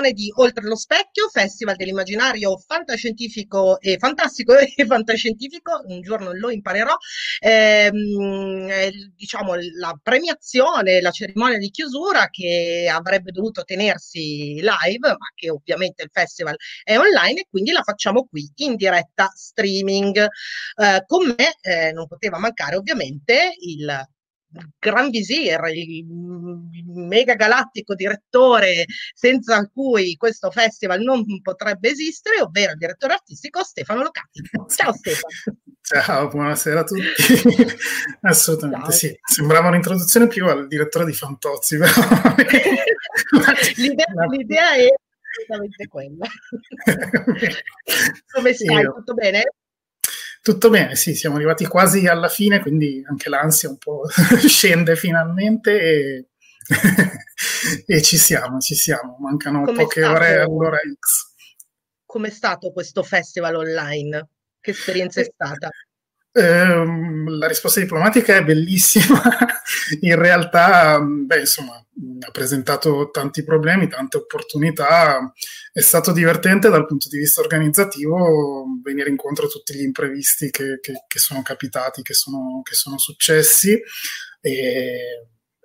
Premiazione di Oltre lo Specchio, Festival dell'immaginario fantascientifico e fantastico e fantascientifico, un giorno lo imparerò, ehm, diciamo la premiazione, la cerimonia di chiusura che avrebbe dovuto tenersi live, ma che ovviamente il festival è online e quindi la facciamo qui in diretta streaming. Eh, con me eh, non poteva mancare ovviamente il Gran Visir, il mega galattico direttore senza cui questo festival non potrebbe esistere, ovvero il direttore artistico Stefano Locati. Ciao Stefano. Ciao, buonasera a tutti. Assolutamente Ciao. sì, sembrava un'introduzione più al direttore di Fantozzi, però... l'idea, l'idea è assolutamente quella. Come stai? Io. Tutto bene? Tutto bene, sì, siamo arrivati quasi alla fine, quindi anche l'ansia un po' scende finalmente e, e ci siamo, ci siamo. Mancano Come poche stato, ore all'ora X. Com'è stato questo festival online? Che esperienza è stata? Ehm, la risposta diplomatica è bellissima. In realtà, beh, insomma, ha presentato tanti problemi, tante opportunità. È stato divertente dal punto di vista organizzativo venire incontro a tutti gli imprevisti che, che, che sono capitati, che sono, che sono successi. E,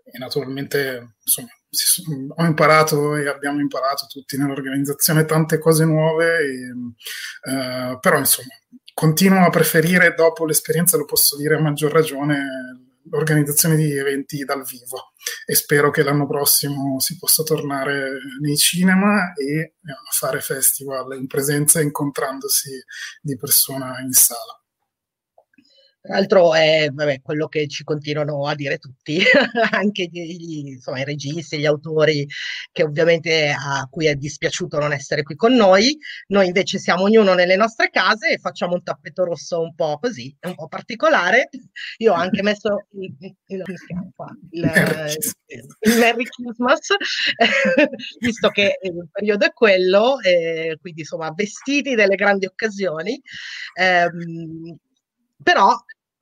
e naturalmente, insomma, ho imparato e abbiamo imparato tutti nell'organizzazione tante cose nuove, e, eh, però insomma continuo a preferire dopo l'esperienza, lo posso dire a maggior ragione, l'organizzazione di eventi dal vivo e spero che l'anno prossimo si possa tornare nei cinema e a fare festival in presenza incontrandosi di persona in sala. Tra l'altro è vabbè, quello che ci continuano a dire tutti, anche gli, insomma, i registi, gli autori, che ovviamente a cui è dispiaciuto non essere qui con noi. Noi invece siamo ognuno nelle nostre case e facciamo un tappeto rosso un po' così, un po' particolare. Io ho anche messo il, il, il, il Merry Christmas, visto che il periodo è quello, eh, quindi insomma vestiti delle grandi occasioni. Eh, però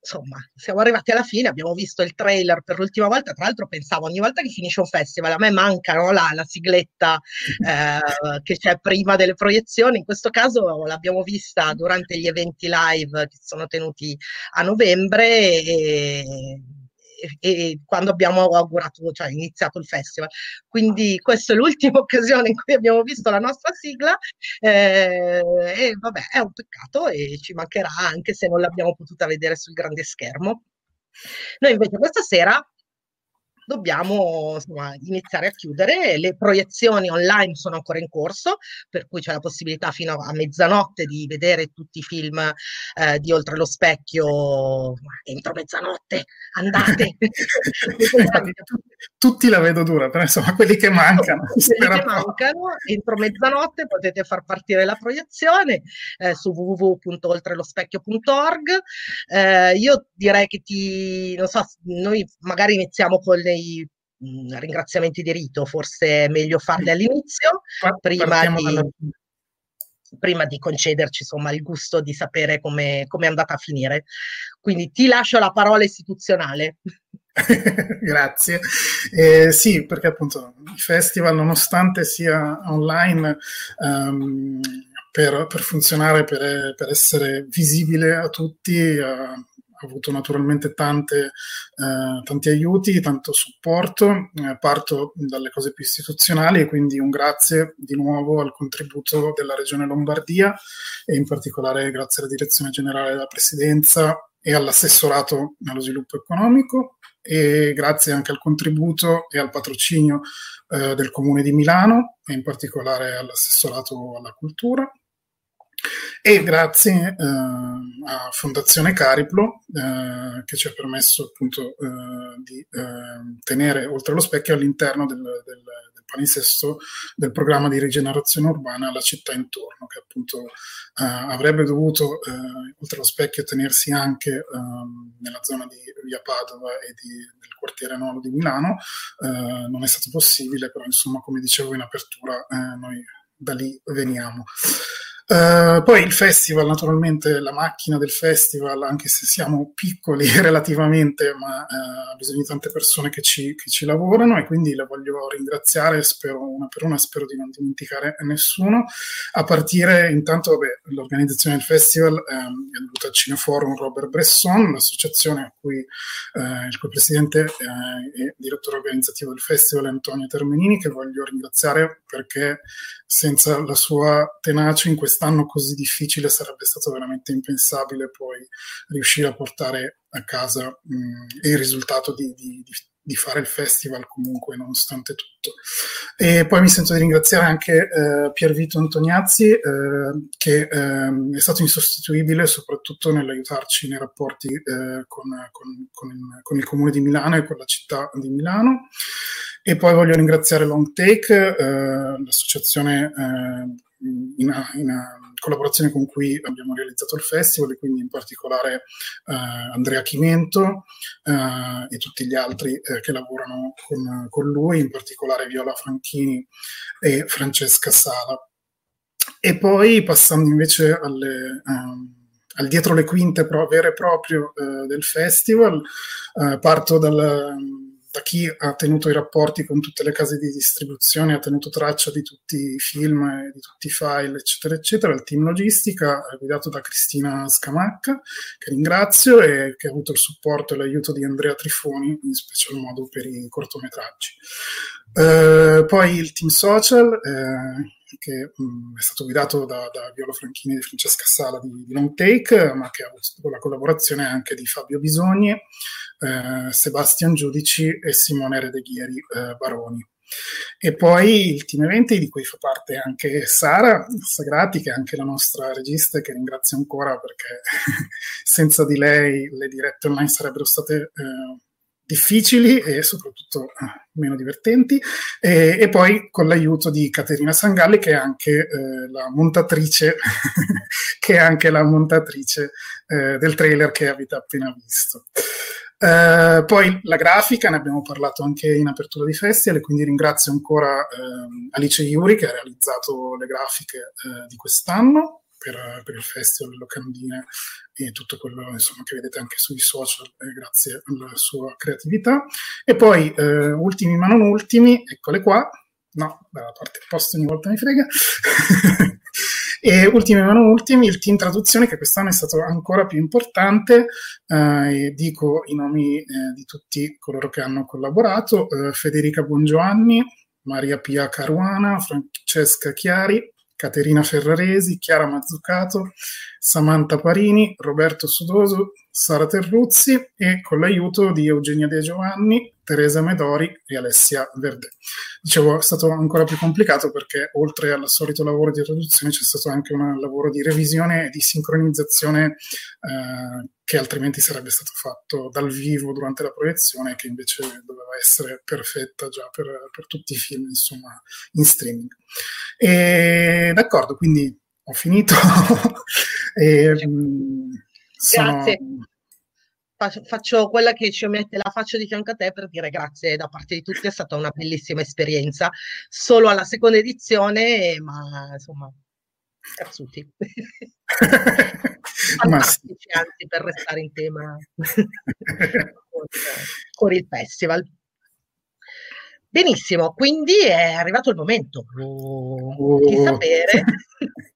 insomma, siamo arrivati alla fine, abbiamo visto il trailer per l'ultima volta, tra l'altro pensavo ogni volta che finisce un festival, a me manca no, la, la, sigletta eh, che c'è prima delle proiezioni, in questo caso l'abbiamo vista durante gli eventi live che sono tenuti a novembre e e, quando abbiamo augurato, cioè iniziato il festival. Quindi questa è l'ultima occasione in cui abbiamo visto la nostra sigla eh, e vabbè, è un peccato e ci mancherà anche se non l'abbiamo potuta vedere sul grande schermo. Noi invece questa sera dobbiamo insomma, iniziare a chiudere. Le proiezioni online sono ancora in corso, per cui c'è la possibilità fino a mezzanotte di vedere tutti i film eh, di Oltre lo Specchio entro mezzanotte. Andate! tutti la vedo dura, però insomma quelli che mancano. quelli che mancano, entro mezzanotte potete far partire la proiezione eh, su www.oltrelospecchio.org. Eh, io direi che ti, non so, noi magari iniziamo con dei mh, ringraziamenti di rito, forse è meglio farli all'inizio, prima di, prima di, concederci insomma, il gusto di sapere come è andata a finire. Quindi ti lascio la parola istituzionale. Grazie. Eh, sì, perché appunto il festival, nonostante sia online, um, per, per, funzionare, per, per, essere visibile a tutti, uh, avuto naturalmente tante, eh, tanti aiuti, tanto supporto. Eh, parto dalle cose più istituzionali e quindi un grazie di nuovo al contributo della Regione Lombardia e in particolare grazie alla Direzione Generale della Presidenza e all'assessorato allo sviluppo economico e grazie anche al contributo e al patrocinio eh, del Comune di Milano e in particolare all'assessorato alla cultura e grazie eh, a Fondazione Cariplo eh, che ci ha permesso appunto eh, di eh, tenere oltre lo specchio all'interno del, del, del palinsesto del programma di rigenerazione urbana la città intorno che appunto eh, avrebbe dovuto eh, oltre lo specchio tenersi anche ehm, nella zona di via Padova e di, del quartiere nuovo di Milano non è stato possibile però insomma come dicevo in apertura noi da lì veniamo. Uh, poi il festival, naturalmente la macchina del festival, anche se siamo piccoli relativamente, ma uh, ha bisogno di tante persone che ci, che ci, lavorano e quindi le voglio ringraziare, spero una per una, spero di non dimenticare nessuno, a partire intanto vabbè, l'organizzazione del festival um, dovuta al Cineforum Robert Bresson, l'associazione a cui uh, il cui presidente e direttore organizzativo del festival è Antonio Termenini, che voglio ringraziare perché senza la sua tenacia in quest'anno così difficile sarebbe stato veramente impensabile poi riuscire a portare a casa mh, il risultato di, di, di, fare il festival comunque nonostante tutto. E poi mi sento di ringraziare anche eh, Piervito Antoniazzi eh, che eh, è stato insostituibile soprattutto nell'aiutarci nei rapporti eh, con, con, con, con il comune di Milano e con la città di Milano E poi voglio ringraziare Long Take, eh, l'associazione eh, in, in, collaborazione con cui abbiamo realizzato il festival e quindi in particolare eh, Andrea Chimento eh, e tutti gli altri eh, che lavorano con, con, lui, in particolare Viola Franchini e Francesca Sala. E poi passando invece alle, um, al dietro le quinte pro- vere e proprio uh, del festival, uh, parto dal, da chi ha tenuto i rapporti con tutte le case di distribuzione, ha tenuto traccia di tutti i film, di tutti i file, eccetera, eccetera, il team logistica guidato da Cristina Scamacca, che ringrazio e che ha avuto il supporto e l'aiuto di Andrea Trifoni, in special modo per i cortometraggi. Uh, poi il team social, eh, che mh, è stato guidato da, da Viola Franchini e Francesca Sala di, di Long Take, ma che ha avuto la collaborazione anche di Fabio Bisogni, eh, Sebastian Giudici e Simone Redeghieri eh, Baroni. E poi il team eventi di cui fa parte anche Sara Sagrati, che è anche la nostra regista, che ringrazio ancora perché senza di lei le dirette online sarebbero state eh, difficili e soprattutto eh, meno divertenti, e, e, poi con l'aiuto di Caterina Sangalli, che è anche eh, la montatrice, che è anche la montatrice eh, del trailer che avete appena visto. Uh, poi la grafica, ne abbiamo parlato anche in apertura di festival, quindi ringrazio ancora uh, Alice Iuri che ha realizzato le grafiche uh, di quest'anno per, per il festival Locandine e tutto quello insomma, che vedete anche sui social eh, grazie alla sua creatività. E poi, eh, ultimi ma non ultimi, eccole qua, no, dalla parte opposta ogni volta mi frega. e ultimi ma non ultimi, il team traduzione che quest'anno è stato ancora più importante, eh, dico i nomi eh, di tutti coloro che hanno collaborato, eh, Federica Bongiovanni, Maria Pia Caruana, Francesca Chiari, Caterina Ferraresi, Chiara Mazzucato, Samantha Parini, Roberto Sudoso, Sara Terruzzi e con l'aiuto di Eugenia De Giovanni, Teresa Medori e Alessia Verde. Dicevo, è stato ancora più complicato perché oltre al solito lavoro di traduzione c'è stato anche un lavoro di revisione e di sincronizzazione eh, che altrimenti sarebbe stato fatto dal vivo durante la proiezione che invece doveva essere perfetta già per, per tutti i film insomma in streaming. E, d'accordo, quindi ho finito. e, mm, grazie. Sono... Faccio quella che ci mette la faccia di fianco a te per dire grazie da parte di tutti, è stata una bellissima esperienza. Solo alla seconda edizione, ma insomma, cazzuti. Fantastici, anzi, per restare in tema con, con il festival. Benissimo, quindi è arrivato il momento oh. di sapere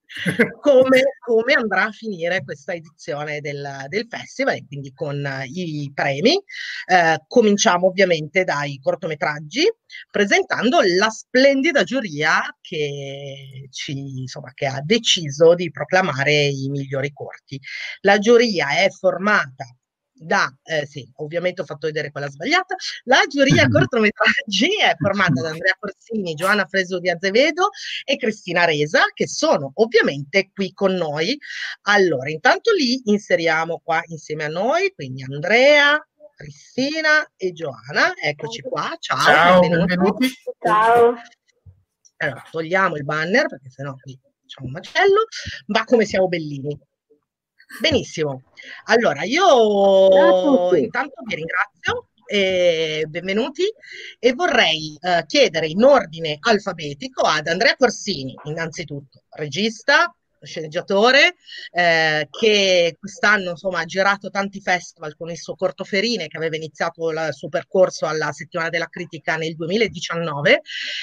come, come, andrà a finire questa edizione del, del festival quindi con i premi. Eh, cominciamo ovviamente dai cortometraggi, presentando la splendida giuria che, ci, insomma, che ha deciso di proclamare i migliori corti. La giuria è formata da, eh, sì, ovviamente ho fatto vedere quella sbagliata, la giuria cortometraggi è formata da Andrea Corsini, Giovanna Freso di Azevedo e Cristina Resa, che sono ovviamente qui con noi. Allora, intanto li inseriamo qua insieme a noi, quindi Andrea, Cristina e Giovanna, eccoci qua, ciao, ciao benvenuti. benvenuti. Ciao. Allora, togliamo il banner perché sennò qui facciamo un macello, ma come siamo bellini. Benissimo. Allora, io intanto vi ringrazio e benvenuti e vorrei eh, chiedere in ordine alfabetico ad Andrea Corsini, innanzitutto regista, sceneggiatore eh, che quest'anno insomma ha girato tanti festival con il suo cortoferine che aveva iniziato il suo percorso alla settimana della critica nel 2019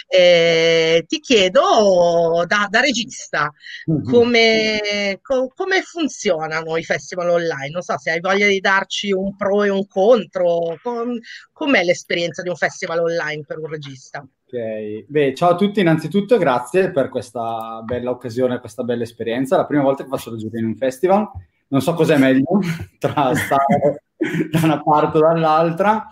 eh, ti chiedo da, da regista mm-hmm. come, co, come funzionano i festival online? Non so se hai voglia di darci un pro e un contro com, com'è l'esperienza di un festival online per un regista beh, ciao a tutti, innanzitutto grazie per questa bella occasione, questa bella esperienza. La prima volta che faccio la giuria in un festival, non so cos'è meglio tra stare da una parte o dall'altra.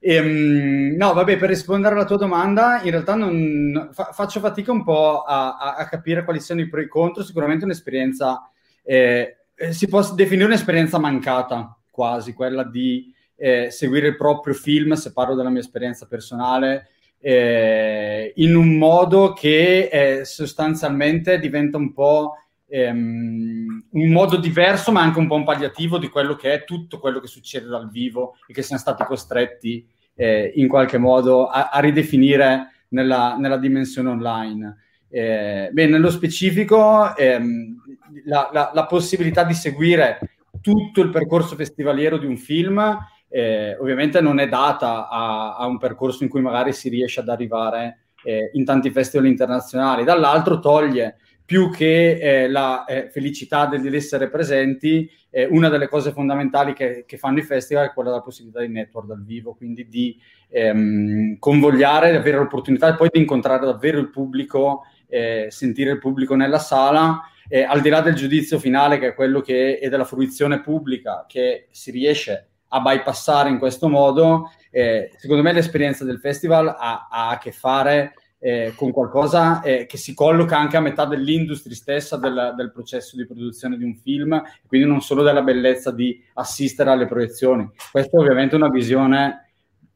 E, ehm, no, vabbè, per rispondere alla tua domanda, in realtà non, fa, faccio fatica un po' a, a, a, capire quali siano i pro e i contro. Sicuramente un'esperienza, eh, eh, si può definire un'esperienza mancata quasi, quella di eh, seguire il proprio film, se parlo della mia esperienza personale, eh, in un modo che eh, sostanzialmente diventa un po' ehm, un modo diverso, ma anche un po' un palliativo di quello che è tutto quello che succede dal vivo e che siamo stati costretti eh, in qualche modo a, a ridefinire nella, nella, dimensione online. Eh, beh, nello specifico, ehm, la, la, la, possibilità di seguire tutto il percorso festivaliero di un film eh, ovviamente non è data a, a, un percorso in cui magari si riesce ad arrivare eh, in tanti festival internazionali, dall'altro toglie più che eh, la eh, felicità dell'essere presenti, eh, una delle cose fondamentali che, che, fanno i festival è quella della possibilità di network dal vivo, quindi di ehm, convogliare, avere l'opportunità poi di incontrare davvero il pubblico, eh, sentire il pubblico nella sala, eh, al di là del giudizio finale che è quello che è della fruizione pubblica che si riesce a bypassare in questo modo, eh, secondo me l'esperienza del festival ha, ha a che fare eh, con qualcosa eh, che si colloca anche a metà dell'industria stessa del, del, processo di produzione di un film, quindi non solo della bellezza di assistere alle proiezioni. Questa è ovviamente una visione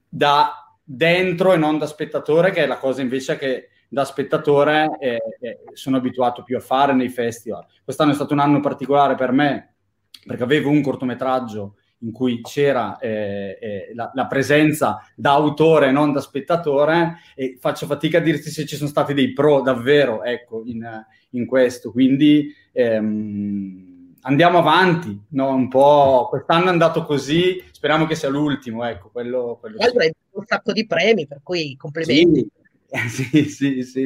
da dentro e non da spettatore, che è la cosa invece che da spettatore eh, eh, sono abituato più a fare nei festival. Quest'anno è stato un anno particolare per me, perché avevo un cortometraggio in cui c'era eh, eh, la, la, presenza da autore e non da spettatore e faccio fatica a dirti se ci sono stati dei pro davvero ecco, in, in questo. Quindi ehm, andiamo avanti, no? un po' quest'anno è andato così, speriamo che sia l'ultimo. Ecco, quello, quello allora, sì. un sacco di premi, per cui complimenti. Sì, sì, sì. sì.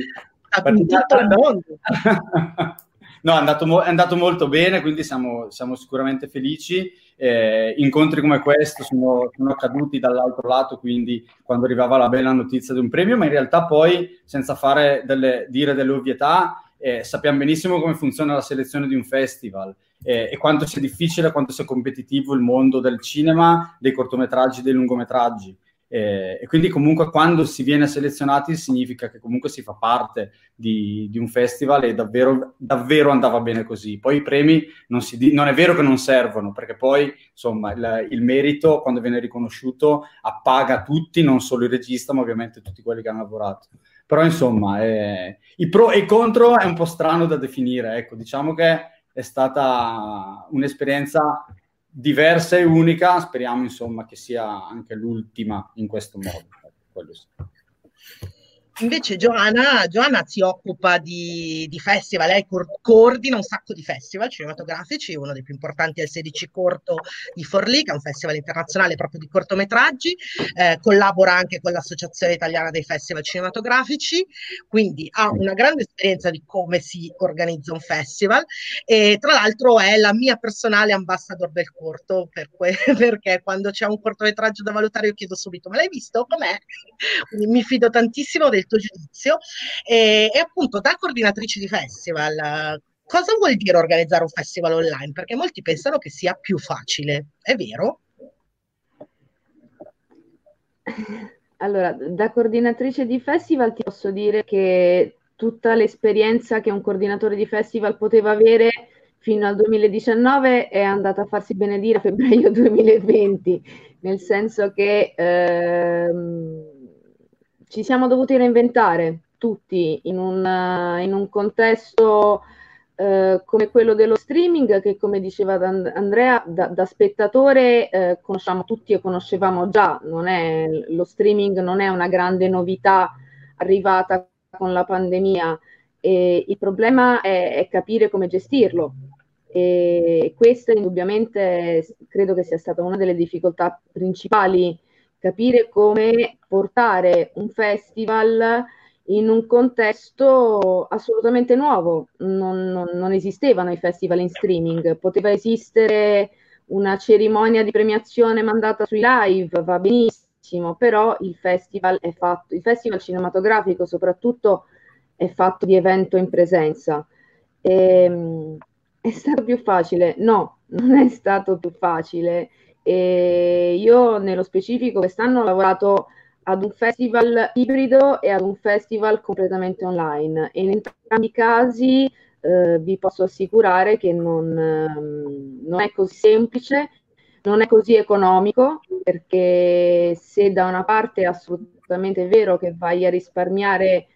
A tutto il mondo. no, è andato, mo- è andato, molto bene, quindi siamo, siamo sicuramente felici eh, incontri come questo sono, sono, accaduti dall'altro lato, quindi quando arrivava la bella notizia di un premio, ma in realtà poi, senza fare delle, dire delle ovvietà, eh, sappiamo benissimo come funziona la selezione di un festival eh, e quanto sia difficile, quanto sia competitivo il mondo del cinema, dei cortometraggi, dei lungometraggi. Eh, e quindi comunque quando si viene selezionati significa che comunque si fa parte di, di un festival e davvero, davvero, andava bene così. Poi i premi non, si, non, è vero che non servono, perché poi insomma il, il, merito quando viene riconosciuto appaga tutti, non solo il regista, ma ovviamente tutti quelli che hanno lavorato. Però insomma, eh, i pro e i contro è un po' strano da definire, ecco, diciamo che è stata un'esperienza diversa e unica, speriamo insomma che sia anche l'ultima in questo modo. Invece Giovanna, Giovanna si occupa di, di, festival, lei coordina un sacco di festival cinematografici, uno dei più importanti è il 16 Corto di Forlì, che è un festival internazionale proprio di cortometraggi, eh, collabora anche con l'Associazione Italiana dei Festival Cinematografici, quindi ha una grande esperienza di come si organizza un festival e tra l'altro è la mia personale ambassador del corto, per que- perché quando c'è un cortometraggio da valutare io chiedo subito ma l'hai visto? Com'è? Quindi mi fido tantissimo del tuo giudizio. E, e appunto, da coordinatrice di festival, cosa vuol dire organizzare un festival online? Perché molti pensano che sia più facile, è vero? Allora, da coordinatrice di festival ti posso dire che tutta l'esperienza che un coordinatore di festival poteva avere fino al 2019 è andata a farsi benedire a febbraio 2020, nel senso che ehm, ci siamo dovuti reinventare tutti in un, in un contesto eh, come quello dello streaming che come diceva Andrea da, da spettatore eh, conosciamo tutti e conoscevamo già. È, lo streaming non è una grande novità arrivata con la pandemia. E il problema è, è capire come gestirlo. E questa indubbiamente credo che sia stata una delle difficoltà principali capire come portare un festival in un contesto assolutamente nuovo. Non, non, non, esistevano i festival in streaming, poteva esistere una cerimonia di premiazione mandata sui live, va benissimo, però il festival è fatto, il festival cinematografico soprattutto è fatto di evento in presenza. E, ehm, è stato più facile? No, non è stato più facile e io nello specifico quest'anno ho lavorato ad un festival ibrido e ad un festival completamente online. E in entrambi i casi eh, vi posso assicurare che non, ehm, non è così semplice, non è così economico perché se da una parte assolut- assolutamente vero che vai a risparmiare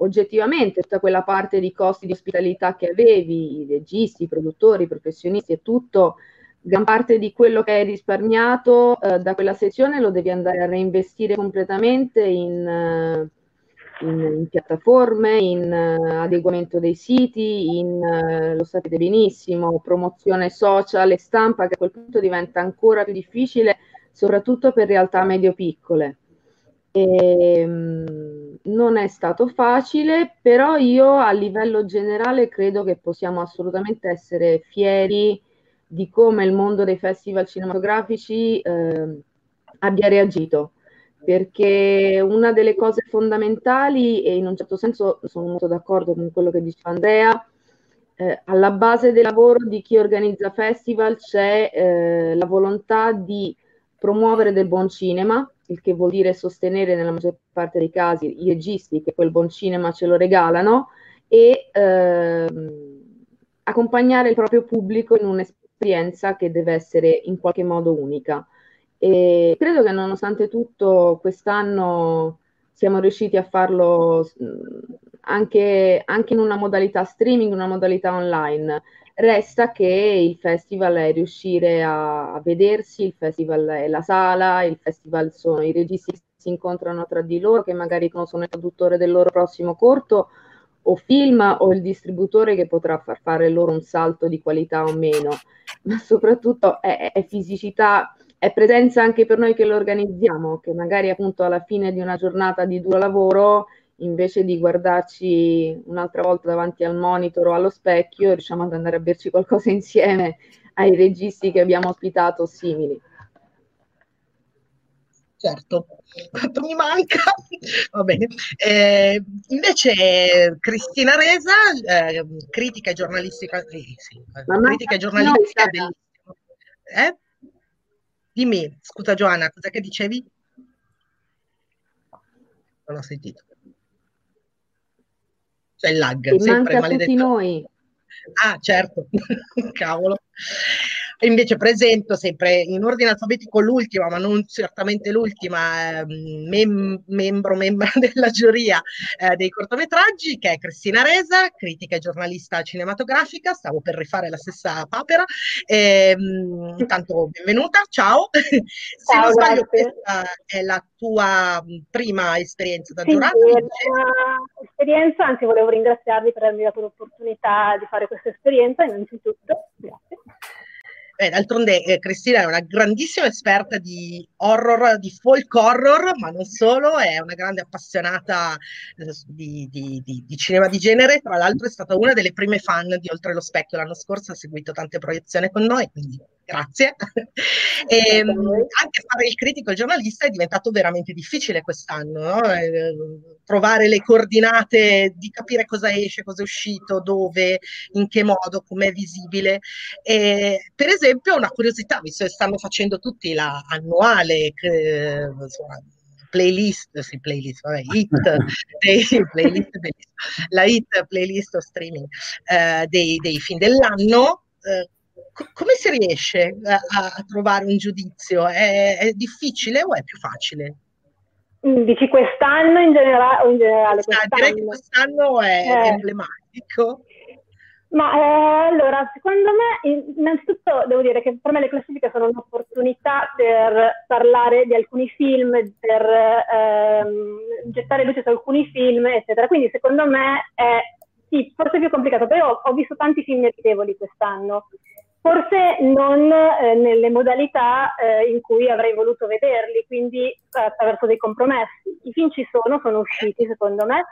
oggettivamente tutta quella parte di costi di ospitalità che avevi, i registi, i produttori, i professionisti e tutto, gran parte di quello che hai risparmiato eh, da quella sezione lo devi andare a reinvestire completamente in, uh, in, in piattaforme, in uh, adeguamento dei siti, in, uh, lo sapete benissimo, promozione social e stampa che a quel punto diventa ancora più difficile, soprattutto per realtà medio-piccole. E, um, non è stato facile, però io a livello generale credo che possiamo assolutamente essere fieri di come il mondo dei festival cinematografici eh, abbia reagito, perché una delle cose fondamentali, e in un certo senso sono molto d'accordo con quello che diceva Andrea, eh, alla base del lavoro di chi organizza festival c'è eh, la volontà di promuovere del buon cinema, il che vuol dire sostenere nella maggior parte dei casi i registi che quel buon cinema ce lo regalano e ehm, accompagnare il proprio pubblico in un'esperienza esperienza che deve essere in qualche modo unica. E credo che nonostante tutto quest'anno siamo riusciti a farlo anche, anche in una modalità streaming, una modalità online. Resta che il festival è riuscire a, a vedersi, il festival è la sala, il festival sono i registi che si incontrano tra di loro, che magari conoscono il traduttore del loro prossimo corto o film o il distributore che potrà far fare loro un salto di qualità o meno, ma soprattutto è, è fisicità, è presenza anche per noi che lo organizziamo, che magari appunto alla fine di una giornata di duro lavoro, invece di guardarci un'altra volta davanti al monitor o allo specchio, riusciamo ad andare a berci qualcosa insieme ai registi che abbiamo ospitato simili certo, quanto mi manca, va bene. Eh, invece Cristina Resa, eh, critica giornalistica, eh, sì, critica giornalistica bellissima. Eh? Dimmi, scusa Giovanna, cosa che dicevi? Non ho sentito. C'è il lag, Ti sempre maledetto. tutti noi. Ah, certo, cavolo. Invece presento sempre in ordine alfabetico l'ultima, ma non certamente l'ultima, ehm, mem- membro, membra della giuria eh, dei cortometraggi, che è Cristina Resa, critica e giornalista cinematografica. Stavo per rifare la stessa papera. Eh, intanto benvenuta, ciao. Se ciao, non sbaglio, grazie. questa è la tua prima esperienza da sì, giurato. Sì, esperienza, anzi volevo ringraziarvi per avermi dato l'opportunità di fare questa esperienza, innanzitutto. Grazie. Beh, d'altronde eh, Cristina è una grandissima esperta di horror, di folk horror, ma non solo, è una grande appassionata eh, di, di, di, di, cinema di genere. Tra l'altro è stata una delle prime fan di Oltre lo Specchio l'anno scorso, ha seguito tante proiezioni con noi, quindi grazie. e, ehm, anche fare il critico e il giornalista è diventato veramente difficile quest'anno, no? eh, trovare le coordinate di capire cosa esce, cosa è uscito, dove, in che modo, com'è visibile. E, per esempio, una curiosità, visto che stanno facendo tutti la annuale, eh, insomma, playlist, sì, playlist, vabbè, hit, dei, playlist, la hit playlist o streaming eh, dei, dei film dell'anno, eh, come si riesce a, a, trovare un giudizio? È, è, difficile o è più facile? Mm, dici quest'anno in generale o in generale? Quest'anno? Direi che quest'anno è eh. emblematico. Ma eh, allora, secondo me, innanzitutto devo dire che per me le classifiche sono un'opportunità per parlare di alcuni film, per ehm, gettare luce su alcuni film, eccetera. Quindi secondo me è sì, forse più complicato, però ho, ho visto tanti film meritevoli quest'anno forse non eh, nelle modalità eh, in cui avrei voluto vederli, quindi attraverso dei compromessi. I film ci sono, sono usciti secondo me.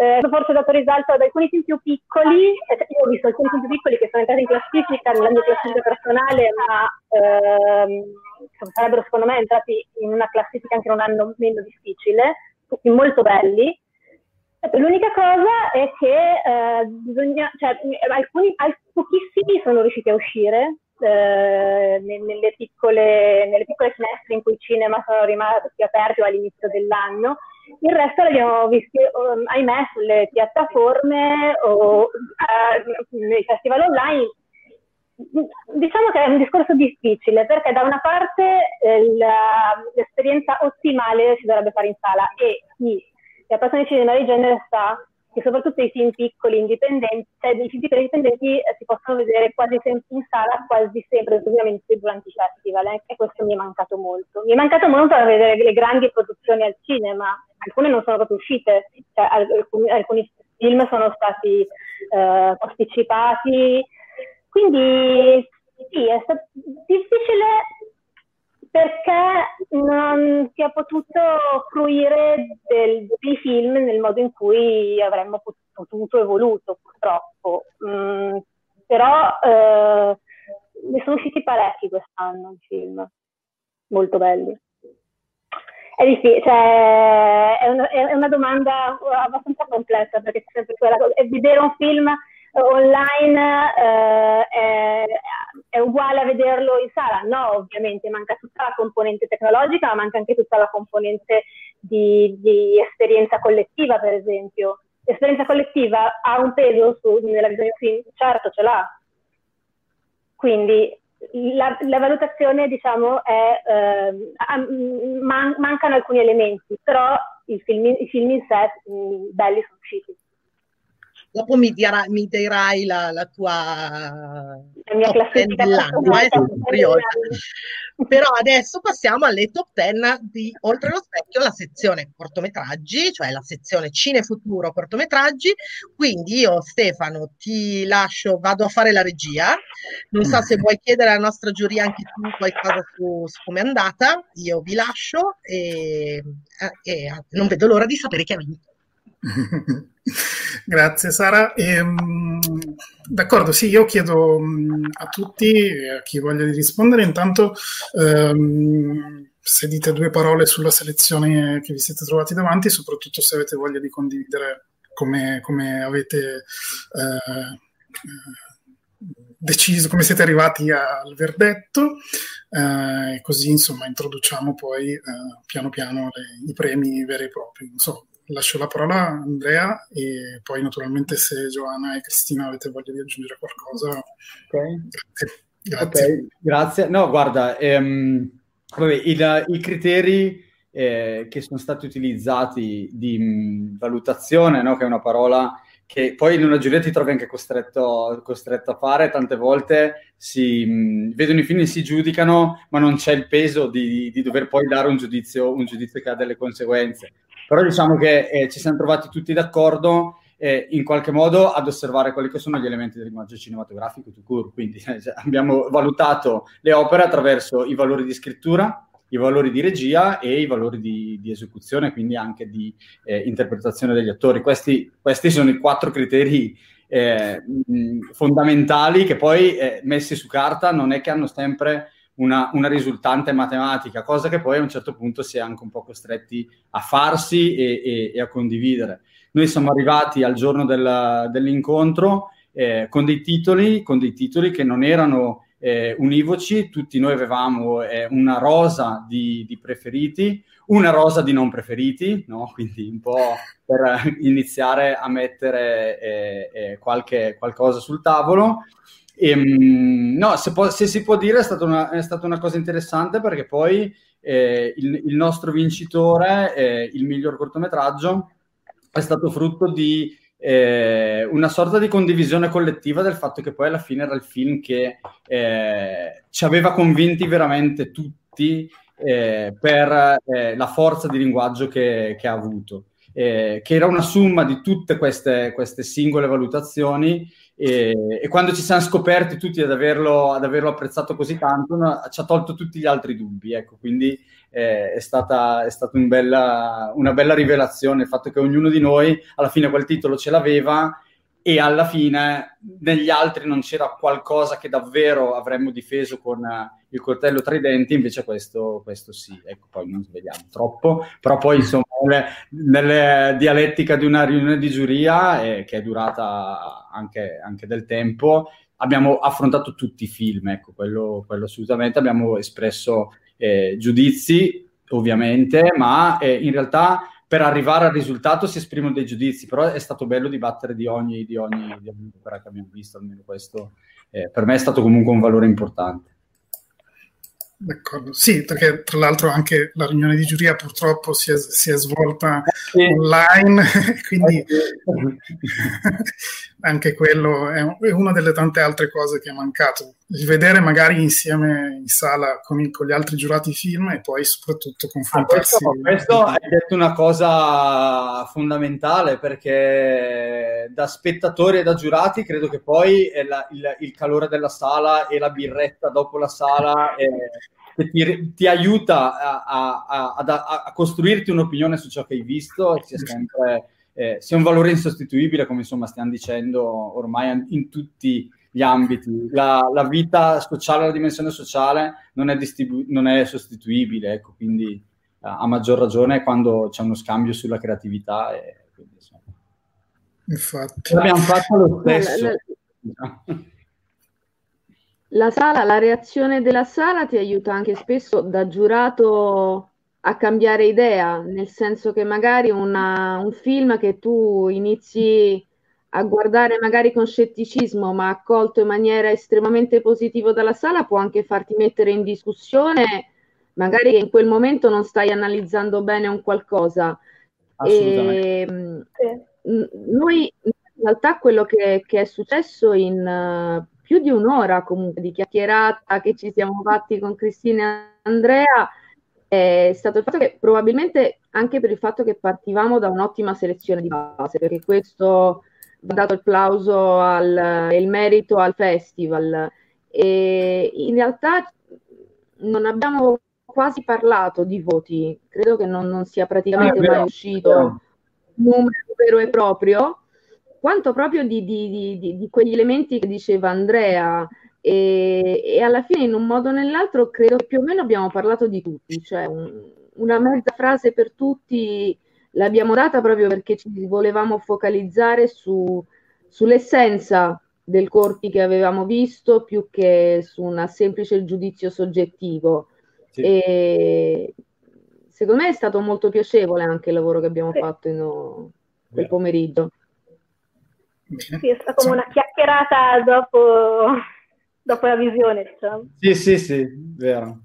Eh, forse ho dato risalto ad alcuni film più piccoli, eh, io ho visto alcuni film più piccoli che sono entrati in classifica nella mia classifica personale, ma ehm, sarebbero secondo me entrati in una classifica anche in un anno meno difficile, tutti molto belli, L'unica cosa è che eh, bisogna, cioè, alcuni, pochissimi sono riusciti a uscire eh, nelle, piccole, nelle piccole finestre in cui i cinema sono rimasti aperti all'inizio dell'anno. Il resto l'abbiamo visto, um, ahimè, sulle piattaforme o uh, nei festival online diciamo che è un discorso difficile perché da una parte eh, l'esperienza ottimale si dovrebbe fare in sala e chi è appassionato di cinema di genere sa che soprattutto i film piccoli indipendenti, cioè i film piccoli indipendenti eh, si possono vedere quasi sempre in sala, quasi sempre ovviamente durante i festival eh, e questo mi è mancato molto. Mi è mancato molto a vedere le grandi produzioni al cinema, alcune non sono proprio uscite, cioè, alcuni, alcuni, film sono stati eh, posticipati, quindi sì, è stato difficile perché non si è potuto fruire del, dei film nel modo in cui avremmo potuto e voluto, purtroppo. Mm, però eh, ne sono usciti parecchi quest'anno i film, molto belli. È difficile, cioè, è, una, è una domanda abbastanza complessa perché c'è sempre quella cosa. Vedere un film online eh, è, è, uguale a vederlo in sala? No, ovviamente, manca tutta la componente tecnologica, ma manca anche tutta la componente di, di esperienza collettiva, per esempio. L'esperienza collettiva ha un peso su, nella visione film? Certo, ce l'ha. Quindi la, la valutazione, diciamo, è eh, man, mancano alcuni elementi, però i film, i film in sé mh, belli sono usciti. Dopo mi, dirà, mi dirai la, la tua la mia classifica dell'anno, eh, sono curiosa. Però adesso passiamo alle top 10 di Oltre lo specchio, la sezione cortometraggi, cioè la sezione cinefuturo cortometraggi. Quindi io, Stefano, ti lascio, vado a fare la regia. Non so se vuoi chiedere alla nostra giuria anche tu qualcosa su, su come è andata. Io vi lascio e, e non vedo l'ora di sapere chi ha vinto. Grazie Sara. E, ehm, d'accordo, sì, io chiedo a tutti, a chi voglia di rispondere, intanto um, se dite due parole sulla selezione che vi siete trovati davanti, soprattutto se avete voglia di condividere come, come avete uh, deciso, come siete arrivati al verdetto, uh, e così insomma introduciamo poi uh, piano piano le, i premi veri e propri. So, lascio la parola a Andrea e poi naturalmente se Giovanna e Cristina avete voglia di aggiungere qualcosa. Ok, grazie. Grazie. Okay, grazie. No, guarda, ehm, vabbè, il, i criteri eh, che sono stati utilizzati di mh, valutazione, no, che è una parola che poi in una giuria ti trovi anche costretto, costretto a fare, tante volte si mh, vedono i film e si giudicano, ma non c'è il peso di, di dover poi dare un giudizio, un giudizio che ha delle conseguenze. Però diciamo che eh, ci siamo trovati tutti d'accordo eh, in qualche modo ad osservare quelli che sono gli elementi del linguaggio cinematografico to cure. Quindi eh, abbiamo valutato le opere attraverso i valori di scrittura, i valori di regia e i valori di, di esecuzione, quindi anche di eh, interpretazione degli attori. Questi, questi, sono i quattro criteri eh, fondamentali che poi eh, messi su carta non è che hanno sempre una, una, risultante matematica, cosa che poi a un certo punto si è anche un po' costretti a farsi e, e, e a condividere. Noi siamo arrivati al giorno del, dell'incontro eh, con, dei titoli, con dei titoli che non erano eh, univoci, tutti noi avevamo eh, una rosa di, di, preferiti, una rosa di non preferiti, no? quindi un po' per iniziare a mettere eh, eh, qualche, qualcosa sul tavolo. E, ehm, no, se, può, se, si può dire è stata una, è stata una cosa interessante perché poi eh, il, il, nostro vincitore, eh, il miglior cortometraggio, è stato frutto di eh, una sorta di condivisione collettiva del fatto che poi alla fine era il film che eh, ci aveva convinti veramente tutti eh, per eh, la forza di linguaggio che, che ha avuto. che era una somma di tutte queste, queste singole valutazioni e, e, quando ci siamo scoperti tutti ad averlo, ad averlo apprezzato così tanto, no, ci ha tolto tutti gli altri dubbi. Ecco, quindi eh, è stata, è stata un bella, una bella rivelazione il fatto che ognuno di noi alla fine quel titolo ce l'aveva e alla fine negli altri non c'era qualcosa che davvero avremmo difeso con il coltello tra i denti, invece questo, questo sì, ecco, poi non svegliamo troppo, però poi insomma nella dialettica di una riunione di giuria eh, che è durata anche, anche, del tempo, abbiamo affrontato tutti i film, ecco, quello, quello assolutamente, abbiamo espresso eh, giudizi ovviamente, ma eh, in realtà per arrivare al risultato si esprimono dei giudizi, però è stato bello dibattere di ogni, di ogni, di ogni opera che abbiamo visto, almeno questo eh, per me è stato comunque un valore importante. D'accordo, sì, perché tra l'altro anche la riunione di giuria purtroppo si è, si è svolta sì. online, quindi anche quello è, è, una delle tante altre cose che è mancato. Il vedere magari insieme in sala con, i, con gli altri giurati film e poi soprattutto confrontarsi. Ah, questo, questo hai detto una cosa fondamentale perché da spettatori e da giurati credo che poi la, il, il, calore della sala e la birretta dopo la sala è, ti, ti, aiuta a, a, a, a, costruirti un'opinione su ciò che hai visto e sia sempre eh, sia un valore insostituibile, come insomma stiamo dicendo ormai in tutti gli ambiti. La, la vita sociale, la dimensione sociale non è, distribu- non è sostituibile, ecco, quindi a maggior ragione quando c'è uno scambio sulla creatività. E, quindi, Infatti. L'abbiamo fatto lo stesso. La, la, la, sala, la reazione della sala ti aiuta anche spesso da giurato a cambiare idea, nel senso che magari una, un film che tu inizi a guardare magari con scetticismo, ma accolto in maniera estremamente positiva dalla sala, può anche farti mettere in discussione, magari che in quel momento non stai analizzando bene un qualcosa. E, ehm, noi in realtà quello che, che è successo in uh, più di un'ora comunque di chiacchierata che ci siamo fatti con Cristina e Andrea è stato il fatto che probabilmente anche per il fatto che partivamo da un'ottima selezione di base, perché questo va dato il plauso e il merito al festival. E in realtà non abbiamo quasi parlato di voti, credo che non, non sia praticamente ah, mai uscito un numero vero e proprio, quanto proprio di, di, di, di quegli elementi che diceva Andrea, e, e, alla fine in un modo o nell'altro credo che più o meno abbiamo parlato di tutti, cioè un, una mezza frase per tutti l'abbiamo data proprio perché ci volevamo focalizzare su, sull'essenza del corti che avevamo visto più che su un semplice giudizio soggettivo. Sì. E secondo me è stato molto piacevole anche il lavoro che abbiamo sì. fatto in, quel pomeriggio. Sì, è stata come una chiacchierata dopo dopo la visione, diciamo. Sì, sì, sì, vero.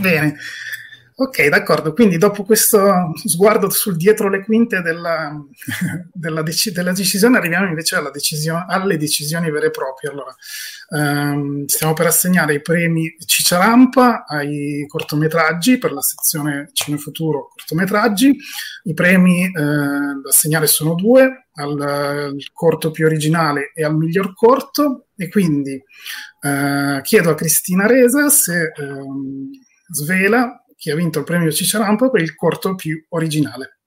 Bene. Ok, d'accordo. Quindi dopo questo sguardo sul dietro le quinte della, della, dec- della decisione, arriviamo invece decisione, alle decisioni vere e proprie. Allora, ehm, stiamo per assegnare i premi Cicciarampa ai cortometraggi per la sezione Cinefuturo cortometraggi. I premi eh, da assegnare sono due, al, al corto più originale e al miglior corto. E quindi eh, chiedo a Cristina Resa se ehm, svela chi ha vinto il premio Cicerampo per il corto più originale.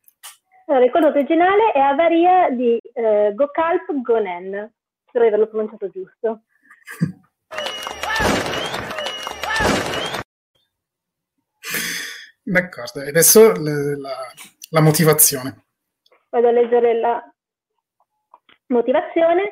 Allora, il corto originale è Avaria di eh, Gokalp Gonen, spero di averlo pronunciato giusto. D'accordo, e adesso le, la, la motivazione. Vado a leggere la motivazione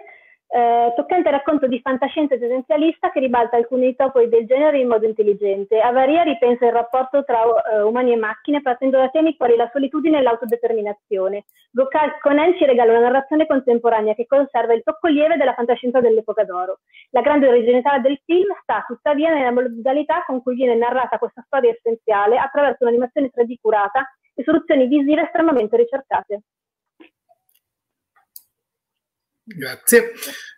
eh, toccante racconto di fantascienza esistenzialista che ribalta alcuni topoi del genere in modo intelligente. Avaria ripensa il rapporto tra uh, umani e macchine partendo da temi quali la solitudine e l'autodeterminazione. Gokal Conan ci regala una narrazione contemporanea che conserva il tocco lieve della fantascienza dell'epoca d'oro. La grande originalità del film sta tuttavia nella modalità con cui viene narrata questa storia essenziale attraverso un'animazione 3D curata e soluzioni visive estremamente ricercate. Grazie.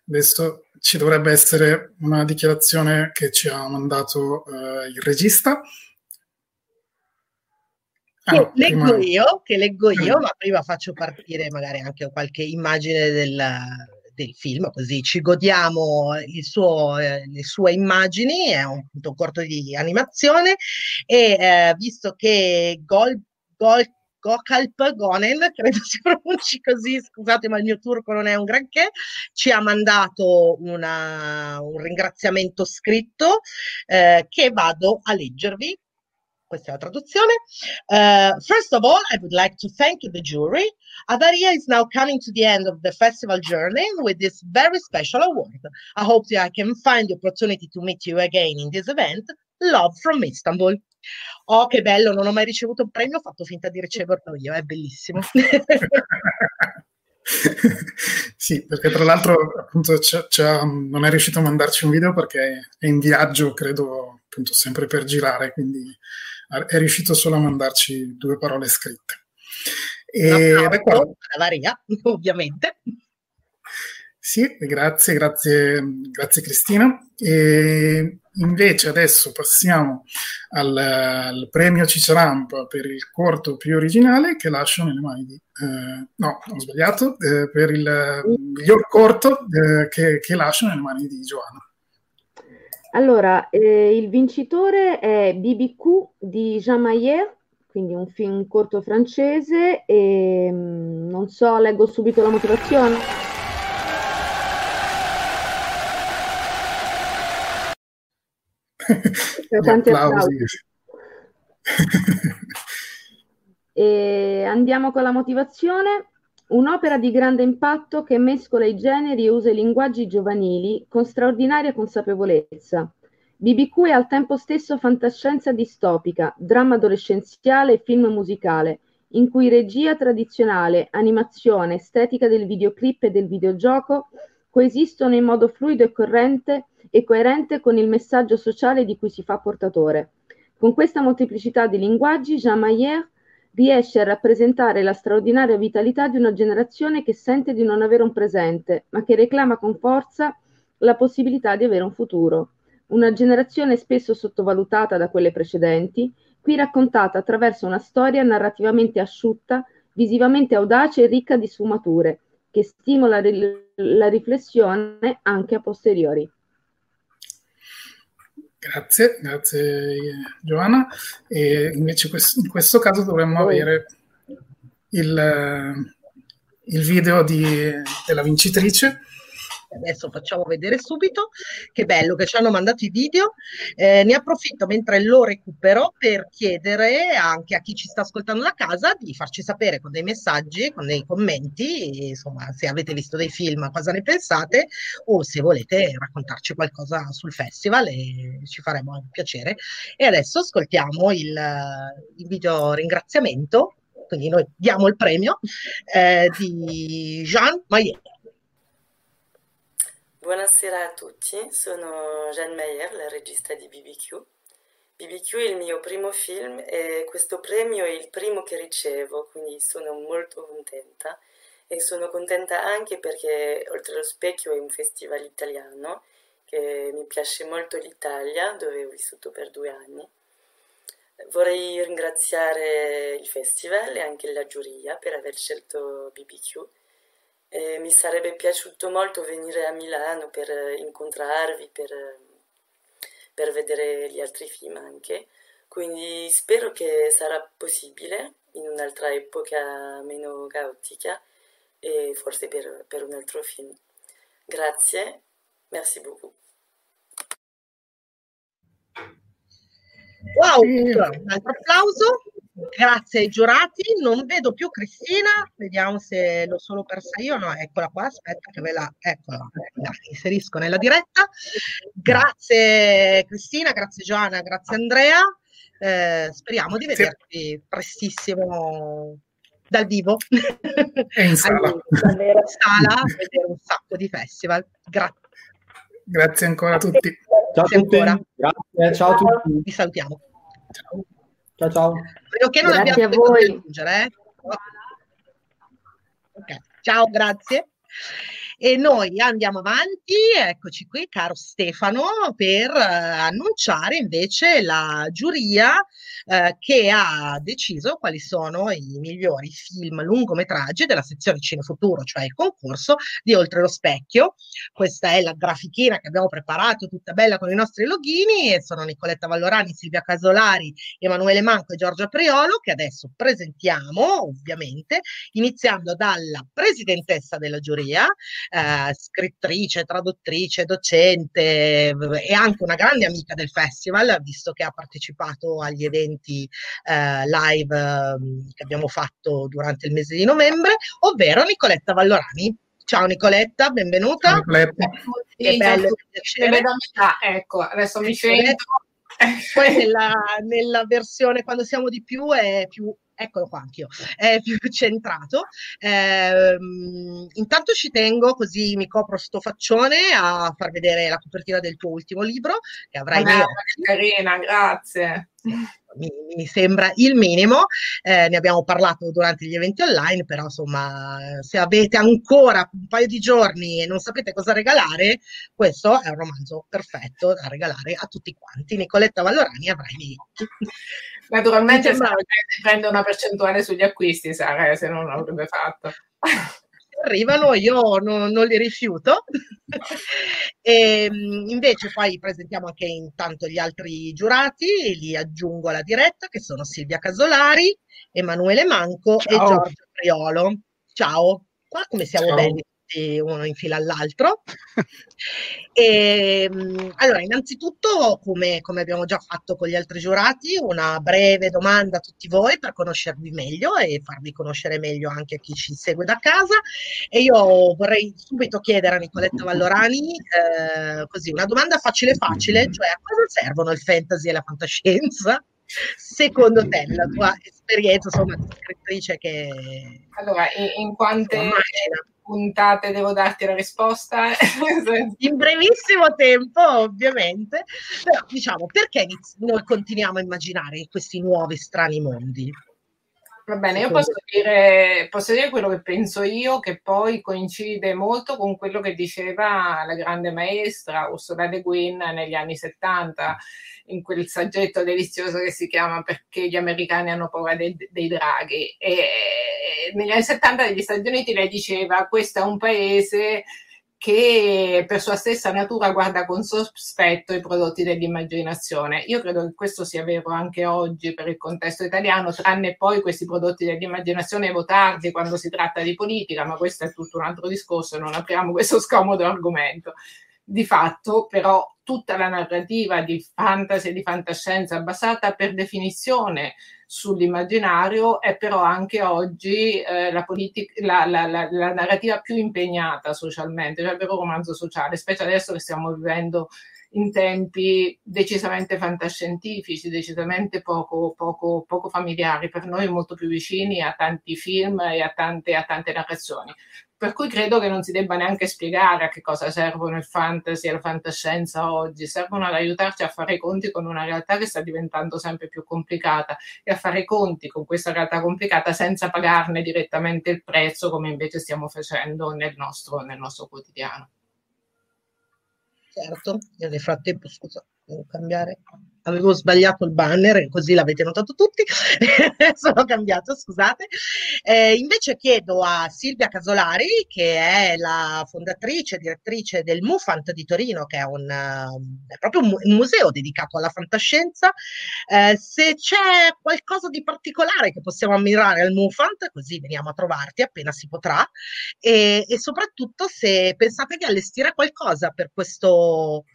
Adesso ci dovrebbe essere una dichiarazione che ci ha mandato eh, il regista. Ah, no, leggo prima... io, che leggo io, ma prima faccio partire magari anche qualche immagine del, del film, così ci godiamo suo, eh, le sue immagini, è un, un corto di animazione e eh, visto che Gol, Gol Gonen, credo si pronunci così, scusate ma il mio turco non è un granché, ci ha mandato una, un ringraziamento scritto eh, che vado a leggervi. Questa è la traduzione. Uh, first of all, I would like to thank the jury. Avaria is now coming to the end of the festival journey with this very special award. I hope that I can find the opportunity to meet you again in this event Love from Istanbul. Oh, che bello, non ho mai ricevuto un premio, ho fatto finta di riceverlo io, è bellissimo. sì, perché tra l'altro appunto c'è, c'è, non è riuscito a mandarci un video perché è in viaggio, credo, appunto sempre per girare, quindi è riuscito solo a mandarci due parole scritte. E no, no, qua... Varia, ovviamente. Sì, grazie, grazie, grazie Cristina. E invece adesso passiamo al, al, premio Ciceramp per il corto più originale che lascio nelle mani di... Eh, no, ho sbagliato, eh, per il miglior corto eh, che, che, lascio nelle mani di Giovanna. Allora, eh, il vincitore è BBQ di Jean Mayer, quindi un film corto francese e mm, non so, leggo subito la motivazione. Tanti applausi. andiamo con la motivazione. Un'opera di grande impatto che mescola i generi e usa i linguaggi giovanili con straordinaria consapevolezza. BBQ è al tempo stesso fantascienza distopica, dramma adolescenziale e film musicale, in cui regia tradizionale, animazione, estetica del videoclip e del videogioco coesistono in modo fluido e corrente e coerente con il messaggio sociale di cui si fa portatore. Con questa molteplicità di linguaggi, Jean Mayer riesce a rappresentare la straordinaria vitalità di una generazione che sente di non avere un presente, ma che reclama con forza la possibilità di avere un futuro. Una generazione spesso sottovalutata da quelle precedenti, qui raccontata attraverso una storia narrativamente asciutta, visivamente audace e ricca di sfumature, che stimola la riflessione anche a posteriori. Grazie, grazie Giovanna. E invece in questo caso dovremmo avere il, il video di, della vincitrice adesso facciamo vedere subito, che bello che ci hanno mandato i video. Eh, ne approfitto mentre lo recupero per chiedere anche a chi ci sta ascoltando da casa di farci sapere con dei messaggi, con dei commenti, insomma, se avete visto dei film, cosa ne pensate o se volete raccontarci qualcosa sul festival ci faremo un piacere. E adesso ascoltiamo il, il video ringraziamento quindi noi diamo il premio eh, di Jean Maillet. Buonasera a tutti, sono Jeanne Meyer, la regista di BBQ. BBQ è il mio primo film e questo premio è il primo che ricevo, quindi sono molto contenta e sono contenta anche perché Oltre lo Specchio è un festival italiano che mi piace molto l'Italia, dove ho vissuto per due anni. Vorrei ringraziare il festival e anche la giuria per aver scelto BBQ e mi sarebbe piaciuto molto venire a Milano per incontrarvi, per, per vedere gli altri film anche. Quindi spero che sarà possibile in un'altra epoca meno caotica e forse per, per un altro film. Grazie, merci beaucoup. Wow, un altro applauso. Grazie ai giurati, non vedo più Cristina, vediamo se l'ho solo persa io, no, eccola qua, aspetta che ve la, eccola, la inserisco nella diretta. Grazie Cristina, grazie Giovanna, grazie Andrea, eh, speriamo di vederci prestissimo dal vivo in sala. in sala vedere un sacco di festival. Grazie. Grazie ancora a tutti. Ciao a tutti. Grazie, ciao a tutti. Vi salutiamo. Ciao. Ciao ciao. Spero che non grazie abbiate a voi. aggiungere. Eh? Okay. Ciao, grazie. E noi andiamo avanti, eccoci qui, caro Stefano, per eh, annunciare invece la giuria eh, che ha deciso quali sono i migliori film lungometraggi della sezione Cinefuturo, cioè il concorso di Oltre lo Specchio. Questa è la grafichina che abbiamo preparato, tutta bella con i nostri logini, e sono Nicoletta Vallorani, Silvia Casolari, Emanuele Manco e Giorgia Priolo, che adesso presentiamo, ovviamente, iniziando dalla presidentessa della giuria, eh, scrittrice, traduttrice, docente e anche una grande amica del festival, visto che ha partecipato agli eventi eh, live eh, che abbiamo fatto durante il mese di novembre, ovvero Nicoletta Vallorani. Ciao Nicoletta, benvenuta. Ciao Nicoletta. Che bello, da metà, ecco, adesso mi sento. Poi nella, nella versione quando siamo di più è più eccolo qua anch'io, è più centrato. Eh, intanto ci tengo, così mi copro sto faccione, a far vedere la copertina del tuo ultimo libro, che avrai... Ah, carina, grazie. Mi, mi, sembra il minimo, eh, ne abbiamo parlato durante gli eventi online, però insomma se avete ancora un paio di giorni e non sapete cosa regalare, questo è un romanzo perfetto da regalare a tutti quanti. Nicoletta Vallorani avrai i miei occhi. Naturalmente prende una percentuale sugli acquisti, Sara, eh, se non l'avrebbe fatto. Arrivano, io non, non li rifiuto. e, ehm, invece poi presentiamo anche intanto gli altri giurati, li aggiungo alla diretta, che sono Silvia Casolari, Emanuele Manco Ciao. e Giorgio Priolo. Ciao, qua come siamo Ciao. belli uno in fila all'altro. e, ehm, allora, innanzitutto, come, come, abbiamo già fatto con gli altri giurati, una breve domanda a tutti voi per conoscervi meglio e farvi conoscere meglio anche a chi ci segue da casa. E io vorrei subito chiedere a Nicoletta Vallorani eh, così una domanda facile facile, cioè a cosa servono il fantasy e la fantascienza? Secondo te, la tua esperienza, insomma, di scrittrice che... Allora, in, quante... Immagina puntate devo darti la risposta? In brevissimo tempo, ovviamente. Però diciamo, perché noi continuiamo a immaginare questi nuovi strani mondi? Va bene, io posso dire, posso dire, quello che penso io, che poi coincide molto con quello che diceva la grande maestra Ursula Le Guin negli anni 70, in quel saggetto delizioso che si chiama Perché gli americani hanno paura dei, dei draghi. E negli anni 70 negli Stati Uniti lei diceva questo è un paese che per sua stessa natura guarda con sospetto i prodotti dell'immaginazione. Io credo che questo sia vero anche oggi per il contesto italiano, tranne poi questi prodotti dell'immaginazione votardi quando si tratta di politica, ma questo è tutto un altro discorso, non apriamo questo scomodo argomento. Di fatto, però, tutta la narrativa di fantasy e di fantascienza basata per definizione sull'immaginario è però anche oggi eh, la, politic- la, la, la, la, narrativa più impegnata socialmente, cioè il vero romanzo sociale, specie adesso che stiamo vivendo in tempi decisamente fantascientifici, decisamente poco, poco, poco familiari, per noi molto più vicini a tanti film e a tante, a tante narrazioni. Per cui credo che non si debba neanche spiegare a che cosa servono il fantasy e la fantascienza oggi, servono ad aiutarci a fare i conti con una realtà che sta diventando sempre più complicata e a fare i conti con questa realtà complicata senza pagarne direttamente il prezzo come invece stiamo facendo nel nostro, nel nostro quotidiano. Certo, nel frattempo, scusa, devo cambiare avevo sbagliato il banner, così l'avete notato tutti, sono cambiato, scusate. Eh, invece chiedo a Silvia Casolari, che è la fondatrice, direttrice del MUFANT di Torino, che è, un, uh, è proprio un, museo dedicato alla fantascienza, eh, se c'è qualcosa di particolare che possiamo ammirare al MUFANT, così veniamo a trovarti appena si potrà, e, e soprattutto se pensate di allestire qualcosa per questo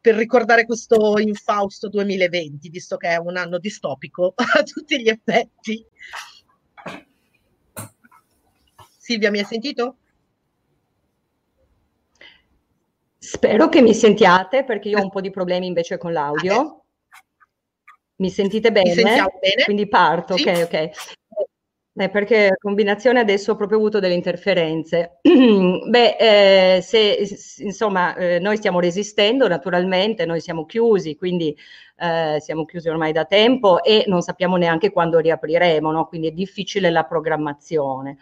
per ricordare questo infausto 2020, visto che è un anno distopico a tutti gli effetti. Silvia, mi hai sentito? Spero che mi sentiate perché io ho un po' di problemi invece con l'audio. Mi sentite bene? Mi bene. Quindi parto, sì. ok, ok. Eh, perché combinazione adesso ho proprio avuto delle interferenze. Beh, eh, se insomma eh, noi stiamo resistendo, naturalmente, noi siamo chiusi, quindi eh, siamo chiusi ormai da tempo e non sappiamo neanche quando riapriremo, no? quindi è difficile la programmazione.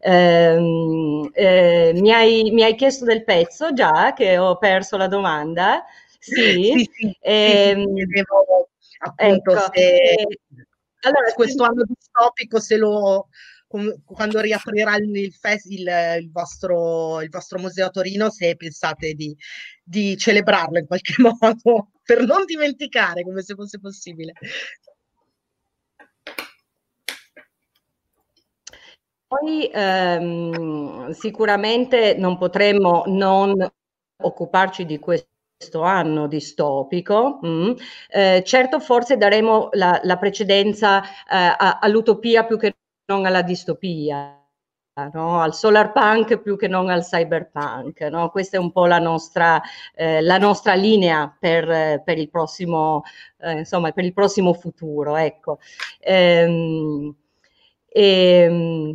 Ehm, eh, mi hai, mi, hai, chiesto del pezzo già, che ho perso la domanda. Sì, sì, sì, ehm, sì, sì appunto ecco, se eh, allora, questo anno distopico, se lo, quando riaprirà il, il, il, vostro, il, vostro, museo a Torino, se pensate di, di, celebrarlo in qualche modo, per non dimenticare come se fosse possibile. Poi ehm, sicuramente non potremmo non occuparci di questo questo anno distopico. Mm. Eh, certo, forse daremo la, la precedenza eh, all'utopia più che non alla distopia. no? al solar punk più che non al cyberpunk. No? Questa è un po' la nostra, eh, la nostra linea per, per, il prossimo, eh, insomma, per il prossimo futuro. Ecco. Ehm, e,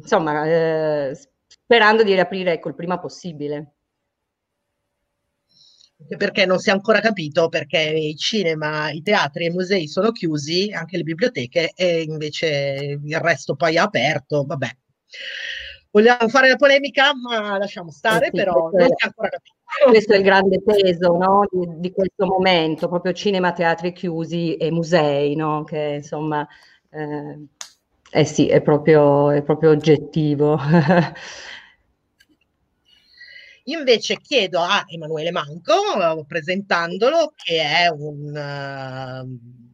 insomma, eh, sperando di riaprire ecco, il prima possibile perché non si è ancora capito perché i cinema, i teatri e i musei sono chiusi, anche le biblioteche, e invece il resto poi è aperto. Vabbè, vogliamo fare la polemica, ma lasciamo stare, eh sì, però non si è ancora capito. Questo è il grande peso no? di, di, questo momento, proprio cinema, teatri chiusi e musei, no? che insomma, eh, eh sì, è proprio, è proprio oggettivo. Invece chiedo a Emanuele Manco, presentandolo, che è un... Uh,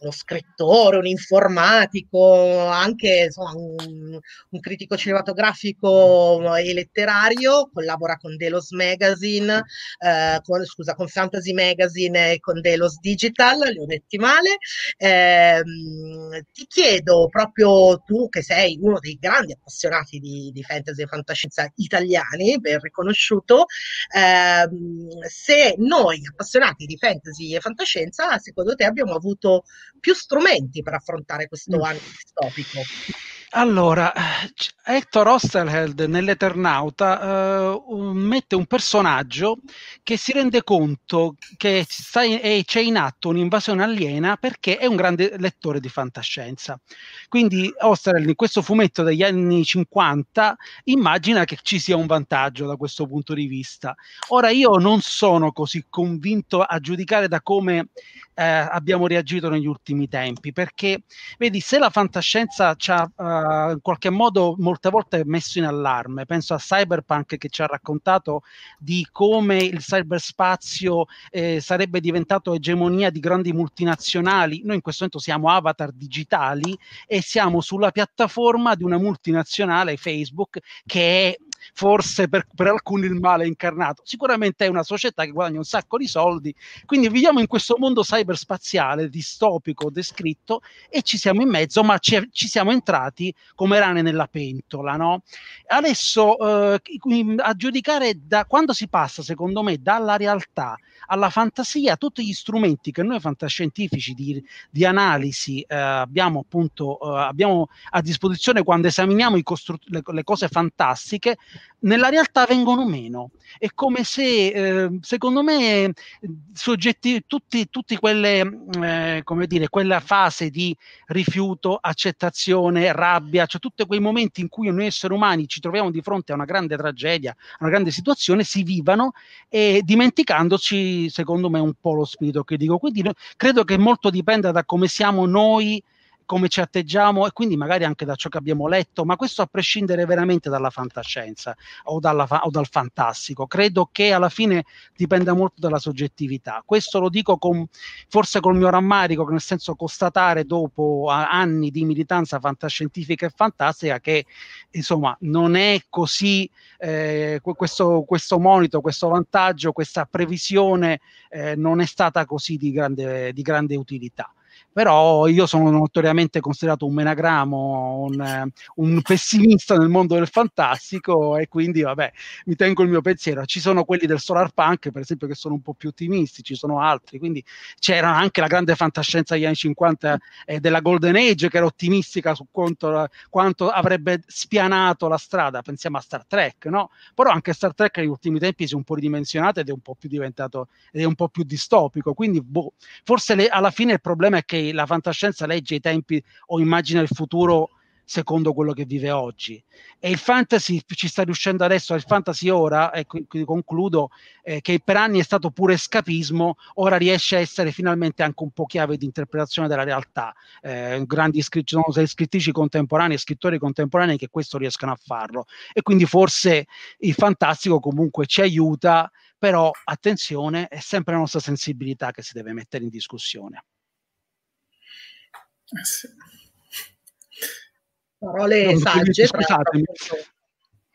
uno scrittore, un informatico, anche insomma, un, un, critico cinematografico e letterario, collabora con Delos Magazine, eh, con, scusa, con Fantasy Magazine e con Delos Digital, li ho detti male. Eh, ti chiedo proprio tu, che sei uno dei grandi appassionati di, di fantasy e fantascienza italiani, ben riconosciuto, eh, se noi appassionati di fantasy e fantascienza, secondo te abbiamo avuto più strumenti per affrontare questo mm. anno distopico. Allora, Hector Osterheld nell'Eternauta uh, mette un personaggio che si rende conto che in, c'è in atto un'invasione aliena perché è un grande lettore di fantascienza. Quindi Osterheld in questo fumetto degli anni 50 immagina che ci sia un vantaggio da questo punto di vista. Ora io non sono così convinto a giudicare da come eh, abbiamo reagito negli ultimi tempi, perché vedi, se la fantascienza ci ha uh, in qualche modo molte volte messo in allarme, penso a Cyberpunk che ci ha raccontato di come il cyberspazio eh, sarebbe diventato egemonia di grandi multinazionali, noi in questo momento siamo avatar digitali e siamo sulla piattaforma di una multinazionale Facebook che è forse per, per, alcuni il male incarnato. Sicuramente è una società che guadagna un sacco di soldi, quindi viviamo in questo mondo cyberspaziale distopico descritto e ci siamo in mezzo, ma ci, ci siamo entrati come rane nella pentola. No? Adesso eh, a giudicare da quando si passa, secondo me, dalla realtà alla fantasia, tutti gli strumenti che noi fantascientifici di, di analisi eh, abbiamo appunto eh, abbiamo a disposizione quando esaminiamo costru- le, le, cose fantastiche, nella realtà vengono meno. È come se, eh, secondo me, soggetti, tutti, tutti quelle, eh, come dire, quella fase di rifiuto, accettazione, rabbia, cioè tutti quei momenti in cui noi esseri umani ci troviamo di fronte a una grande tragedia, a una grande situazione, si vivano e dimenticandoci, secondo me, un po' lo spirito che dico. Quindi credo che molto dipenda da come siamo noi come ci atteggiamo e quindi magari anche da ciò che abbiamo letto, ma questo a prescindere veramente dalla fantascienza o, dalla, o dal fantastico. Credo che alla fine dipenda molto dalla soggettività. Questo lo dico con, forse col mio rammarico, nel senso constatare dopo anni di militanza fantascientifica e fantastica che insomma non è così eh, questo, questo monito, questo vantaggio, questa previsione eh, non è stata così di grande, di grande utilità però io sono notoriamente considerato un menagramo, un, un, pessimista nel mondo del fantastico e quindi vabbè, mi tengo il mio pensiero. Ci sono quelli del solar punk, per esempio, che sono un po' più ottimisti, ci sono altri, quindi c'era anche la grande fantascienza degli anni 50 eh, della Golden Age che era ottimistica su quanto, quanto, avrebbe spianato la strada, pensiamo a Star Trek, no? Però anche Star Trek negli ultimi tempi si è un po' ridimensionato ed è un po' più diventato, ed è un po' più distopico, quindi boh, forse le, alla fine il problema è che la fantascienza legge i tempi o immagina il futuro secondo quello che vive oggi. E il fantasy ci sta riuscendo adesso, il fantasy ora, e qui concludo, eh, che per anni è stato pure escapismo, ora riesce a essere finalmente anche un po' chiave di interpretazione della realtà. Eh, grandi scrittori, sono scrittrici contemporanei, scrittori contemporanei che questo riescono a farlo. E quindi forse il fantastico comunque ci aiuta, però attenzione, è sempre la nostra sensibilità che si deve mettere in discussione. Eh sì. Parole non sagge, l'altro,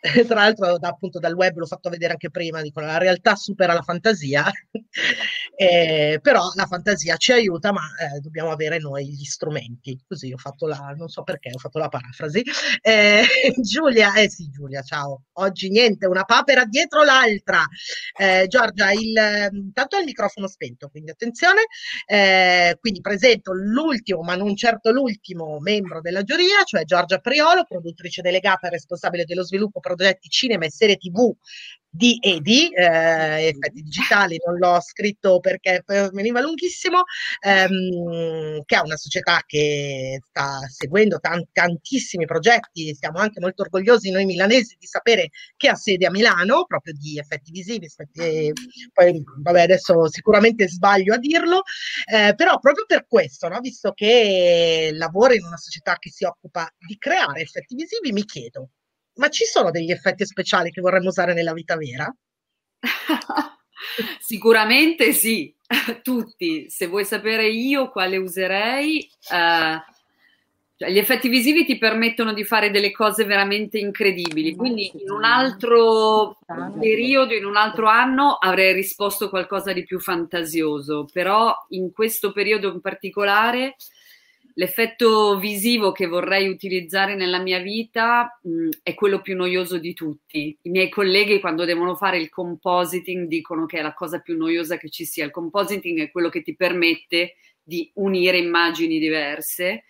tra l'altro da, appunto dal web l'ho fatto vedere anche prima, dicono la realtà supera la fantasia eh, però la fantasia ci aiuta, ma eh, dobbiamo avere noi gli strumenti. Così ho fatto la, non so perché, ho fatto la parafrasi. Eh, Giulia, eh sì, Giulia, ciao. Oggi niente, una papera dietro l'altra. Eh, Giorgia, il, tanto il microfono spento, quindi attenzione. Eh, quindi presento l'ultimo, ma non certo l'ultimo membro della giuria, cioè Giorgia Priolo, produttrice delegata e responsabile dello sviluppo progetti cinema e serie TV di Edi, eh, effetti digitali, non l'ho scritto perché veniva lunghissimo, ehm, che è una società che sta seguendo tanti, tantissimi progetti, siamo anche molto orgogliosi noi milanesi di sapere che ha sede a Milano, proprio di effetti visivi, effetti, poi vabbè adesso sicuramente sbaglio a dirlo, eh, però proprio per questo, no, visto che lavoro in una società che si occupa di creare effetti visivi, mi chiedo, ma ci sono degli effetti speciali che vorremmo usare nella vita vera? Sicuramente sì, tutti. Se vuoi sapere io quale userei, eh, gli effetti visivi ti permettono di fare delle cose veramente incredibili. Quindi in un altro periodo, in un altro anno, avrei risposto qualcosa di più fantasioso, però in questo periodo in particolare L'effetto visivo che vorrei utilizzare nella mia vita mh, è quello più noioso di tutti. I miei colleghi quando devono fare il compositing dicono che è la cosa più noiosa che ci sia. Il compositing è quello che ti permette di unire immagini diverse.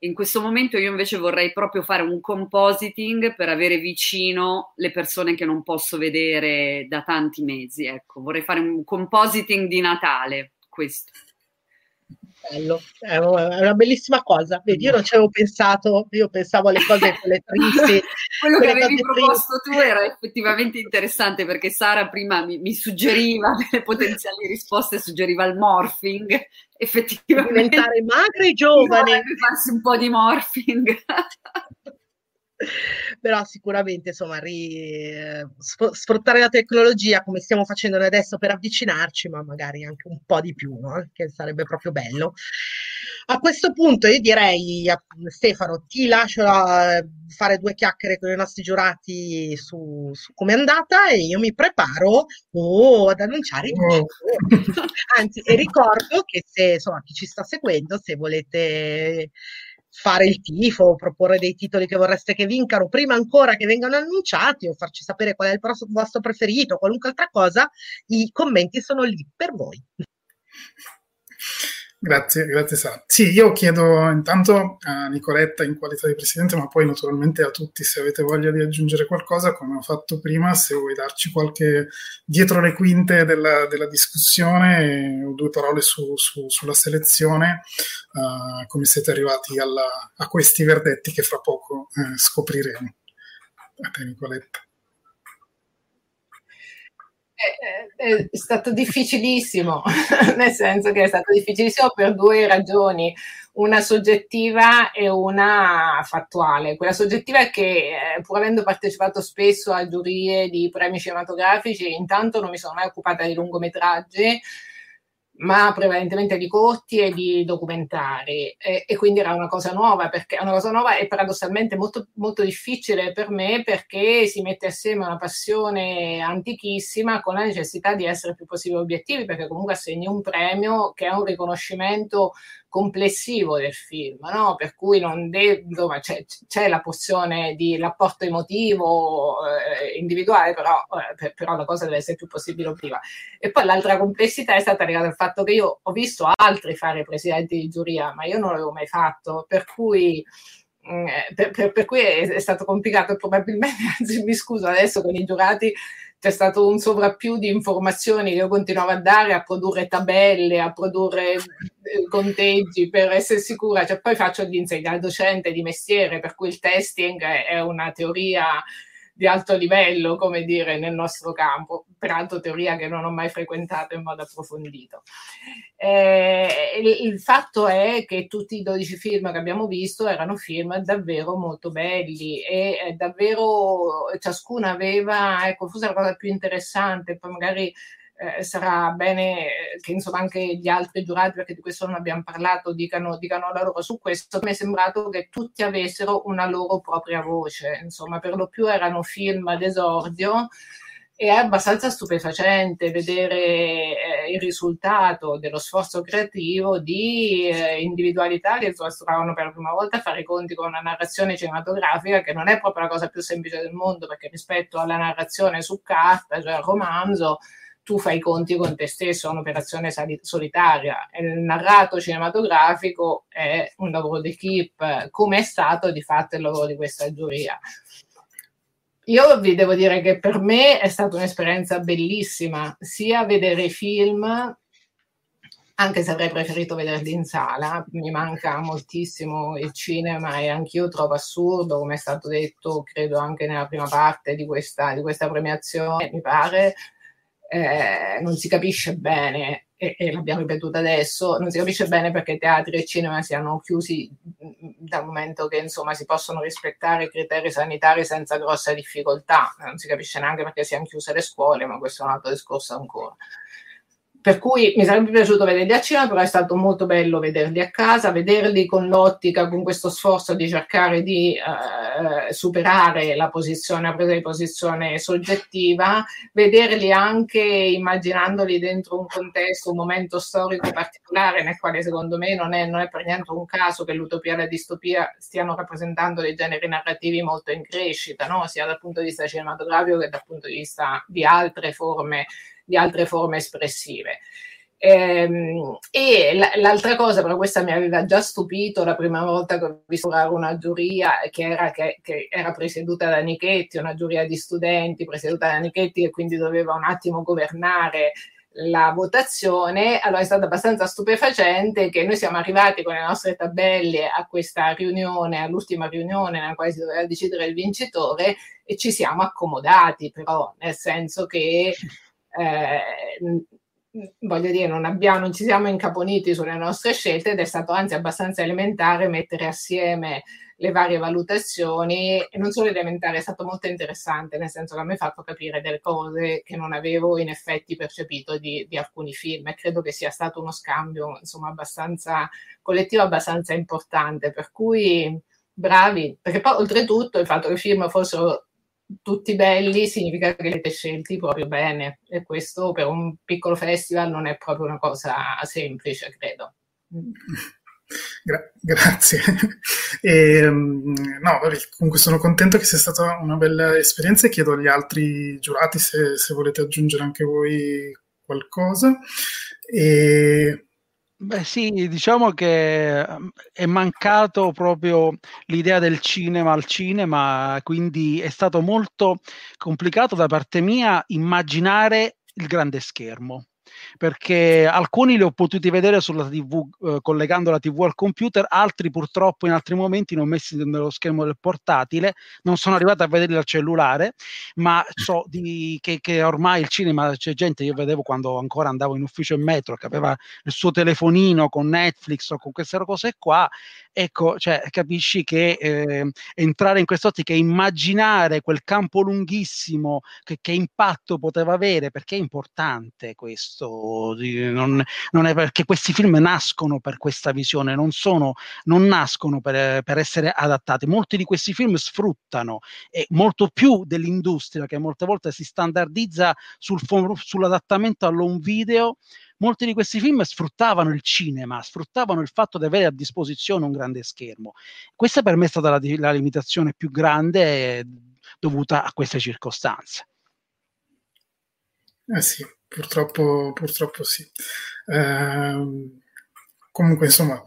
In questo momento io invece vorrei proprio fare un compositing per avere vicino le persone che non posso vedere da tanti mesi. Ecco, vorrei fare un compositing di Natale, questo bello, è una bellissima cosa. Vedi, io non ci avevo pensato, io pensavo alle cose quelle tristi. Quello che avevi proposto tristi. tu era effettivamente interessante perché Sara prima mi, mi suggeriva delle potenziali risposte, suggeriva il morphing, effettivamente. Diventare magre e giovane. Farsi un po' di morphing. però sicuramente insomma ri, sfruttare la tecnologia come stiamo facendo adesso per avvicinarci ma magari anche un po' di più no? che sarebbe proprio bello a questo punto io direi Stefano ti lascio fare due chiacchiere con i nostri giurati su, su come è andata e io mi preparo oh, ad annunciare il oh. anzi e ricordo che se insomma chi ci sta seguendo se volete fare il tifo, proporre dei titoli che vorreste che vincano prima ancora che vengano annunciati o farci sapere qual è il vostro preferito, qualunque altra cosa, i commenti sono lì per voi. Grazie, grazie Sara. Sì, io chiedo intanto a Nicoletta in qualità di presidente, ma poi naturalmente a tutti se avete voglia di aggiungere qualcosa, come ho fatto prima, se vuoi darci qualche dietro le quinte della, della discussione o due parole su, su, sulla selezione, uh, come siete arrivati alla, a questi verdetti che fra poco uh, scopriremo. A te Nicoletta è, è stato difficilissimo, nel senso che è stato difficilissimo per due ragioni, una soggettiva e una fattuale. Quella soggettiva è che, eh, pur avendo partecipato spesso a giurie di premi cinematografici, intanto non mi sono mai occupata di lungometraggi, ma prevalentemente di corti e di documentari. E, e, quindi era una cosa nuova perché è una cosa nuova e paradossalmente molto, molto difficile per me perché si mette assieme una passione antichissima con la necessità di essere più possibile obiettivi perché comunque assegni un premio che è un riconoscimento complessivo del film, no? per cui deve, insomma, c'è, c'è, la porzione di rapporto emotivo eh, individuale, però, eh, per, però, la cosa deve essere più possibile obiettiva. E poi l'altra complessità è stata legata al fatto che io ho visto altri fare presidenti di giuria, ma io non l'avevo mai fatto, per cui... Mm, eh, per, per, per, cui è, è, stato complicato probabilmente, anzi mi scuso adesso con i giurati c'è stato un sovrappiù di informazioni che io continuavo a dare, a produrre tabelle, a produrre eh, conteggi per essere sicura. Cioè, poi faccio l'insegnante docente di mestiere, per cui il testing è una teoria di alto livello, come dire, nel nostro campo, peraltro teoria che non ho mai frequentato in modo approfondito. Eh, il, fatto è che tutti i 12 film che abbiamo visto erano film davvero molto belli e eh, davvero ciascuno aveva, ecco, forse la cosa più interessante, poi magari eh, sarà bene che insomma anche gli altri giurati, perché di questo non abbiamo parlato, dicano, dicano la loro su questo. Mi è sembrato che tutti avessero una loro propria voce, insomma, per lo più erano film d'esordio è abbastanza stupefacente vedere eh, il risultato dello sforzo creativo di eh, individualità che trovano per la prima volta a fare i conti con una narrazione cinematografica che non è proprio la cosa più semplice del mondo perché rispetto alla narrazione su carta, cioè al romanzo, tu fai i conti con te stesso, è un'operazione solitaria. Il narrato cinematografico è un lavoro di keep, come è stato di fatto il lavoro di questa giuria. Io vi devo dire che per me è stata un'esperienza bellissima, sia vedere i film, anche se avrei preferito vederli in sala, mi manca moltissimo il cinema e anch'io trovo assurdo, come è stato detto, credo anche nella prima parte di questa, di questa premiazione, mi pare, eh, non si capisce bene e, e, l'abbiamo ripetuto adesso, non si capisce bene perché teatri e cinema siano chiusi mm, dal momento che insomma si possono rispettare i criteri sanitari senza grossa difficoltà, non si capisce neanche perché siano chiuse le scuole, ma questo è un altro discorso ancora per cui mi sarebbe piaciuto vederli a cinema, però è stato molto bello vederli a casa, vederli con l'ottica, con questo sforzo di cercare di eh, superare la posizione, la presa di posizione soggettiva, vederli anche immaginandoli dentro un contesto, un momento storico particolare nel quale secondo me non è, non è per niente un caso che l'utopia e la distopia stiano rappresentando dei generi narrativi molto in crescita, no? sia dal punto di vista cinematografico che dal punto di vista di altre forme di altre forme espressive. Ehm, e l'altra cosa, però questa mi aveva già stupito la prima volta che ho visto una giuria che era, che, che era, presieduta da Nichetti, una giuria di studenti presieduta da Nichetti e quindi doveva un attimo governare la votazione, allora è stato abbastanza stupefacente che noi siamo arrivati con le nostre tabelle a questa riunione, all'ultima riunione nella quale si doveva decidere il vincitore e ci siamo accomodati però, nel senso che eh, voglio dire, non, abbiamo, non ci siamo incaponiti sulle nostre scelte ed è stato anzi abbastanza elementare mettere assieme le varie valutazioni e non solo elementare, è stato molto interessante, nel senso che mi ha fatto capire delle cose che non avevo in effetti percepito di, di alcuni film e credo che sia stato uno scambio insomma abbastanza collettivo, abbastanza importante, per cui bravi, perché poi oltretutto il fatto che i film fossero tutti belli significa che li avete scelti proprio bene e questo per un piccolo festival non è proprio una cosa semplice, credo. Gra- grazie. E, ehm, no, comunque sono contento che sia stata una bella esperienza e chiedo agli altri giurati se, se volete aggiungere anche voi qualcosa. E Beh sì, diciamo che ehm, è mancato proprio l'idea del cinema al cinema, quindi è stato molto complicato da parte mia immaginare il grande schermo perché alcuni li ho potuti vedere sulla TV eh, collegando la TV al computer, altri purtroppo in altri momenti non messi nello schermo del portatile, non sono arrivato a vederli al cellulare, ma so di, che, che, ormai il cinema c'è gente, io vedevo quando ancora andavo in ufficio in metro che aveva il suo telefonino con Netflix o con queste cose qua, ecco, cioè, capisci che eh, entrare in quest'ottica e immaginare quel campo lunghissimo che, che impatto poteva avere, perché è importante questo non, non, è perché questi film nascono per questa visione, non, sono, non nascono per, per, essere adattati. Molti di questi film sfruttano e molto più dell'industria che molte volte si standardizza sul, sull'adattamento all'home video molti di questi film sfruttavano il cinema, sfruttavano il fatto di avere a disposizione un grande schermo. Questa per me è stata la, la limitazione più grande dovuta a queste circostanze. Eh sì, Purtroppo, purtroppo sì. Eh, comunque, insomma,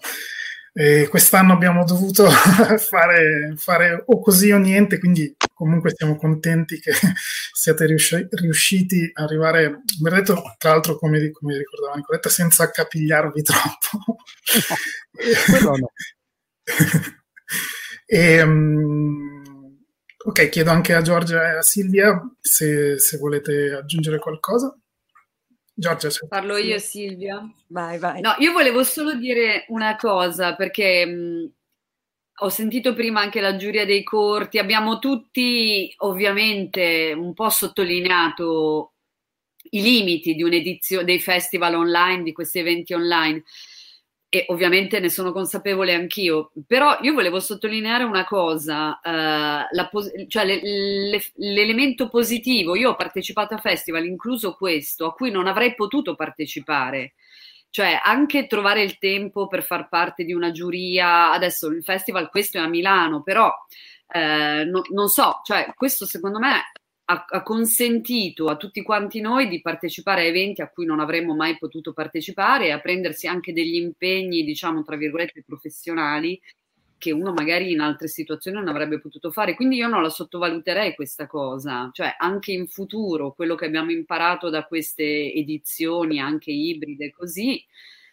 eh, quest'anno abbiamo dovuto fare, fare, o così o niente, quindi comunque siamo contenti che siate riusci- riusciti ad arrivare, mi detto tra l'altro come, come ricordavo Nicoletta, senza capigliarvi troppo. No. e, um, ok, chiedo anche a Giorgia e a Silvia se, se volete aggiungere qualcosa. Giorgia, Parlo io, Silvia. Vai, vai. No, io volevo solo dire una cosa perché mh, ho sentito prima anche la giuria dei corti. Abbiamo tutti ovviamente un po' sottolineato i limiti di un'edizione dei festival online, di questi eventi online. E ovviamente ne sono consapevole anch'io, però io volevo sottolineare una cosa, eh, pos- cioè le, le, l'elemento positivo, io ho partecipato a festival, incluso questo, a cui non avrei potuto partecipare, cioè anche trovare il tempo per far parte di una giuria, adesso il festival questo è a Milano, però eh, no, non so, cioè questo secondo me ha, ha, consentito a tutti quanti noi di partecipare a eventi a cui non avremmo mai potuto partecipare e a prendersi anche degli impegni, diciamo, tra virgolette, professionali che uno magari in altre situazioni non avrebbe potuto fare. Quindi io non la sottovaluterei questa cosa, cioè anche in futuro quello che abbiamo imparato da queste edizioni, anche ibride così,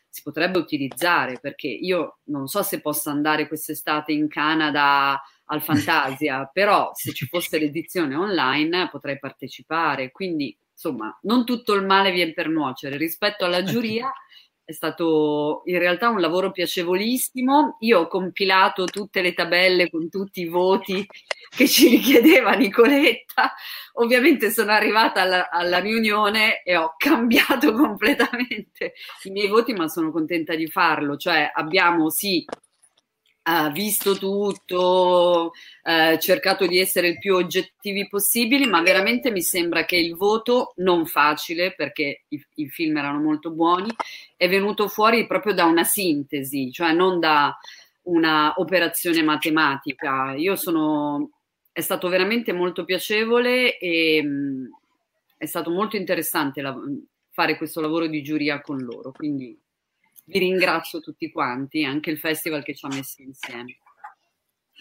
si potrebbe utilizzare perché io non so se posso andare quest'estate in Canada al Fantasia, però se ci fosse l'edizione online potrei partecipare, quindi insomma non tutto il male viene per nuocere. Rispetto alla giuria è stato in realtà un lavoro piacevolissimo, io ho compilato tutte le tabelle con tutti i voti che ci richiedeva Nicoletta, ovviamente sono arrivata alla, alla riunione e ho cambiato completamente i miei voti, ma sono contenta di farlo, cioè abbiamo sì ha visto tutto, eh, cercato di essere il più oggettivi possibili, ma veramente mi sembra che il voto, non facile perché i, i, film erano molto buoni, è venuto fuori proprio da una sintesi, cioè non da una operazione matematica. Io sono, è stato veramente molto piacevole e mh, mm, è stato molto interessante la, fare questo lavoro di giuria con loro, quindi vi ringrazio tutti quanti, anche il festival che ci ha messo insieme.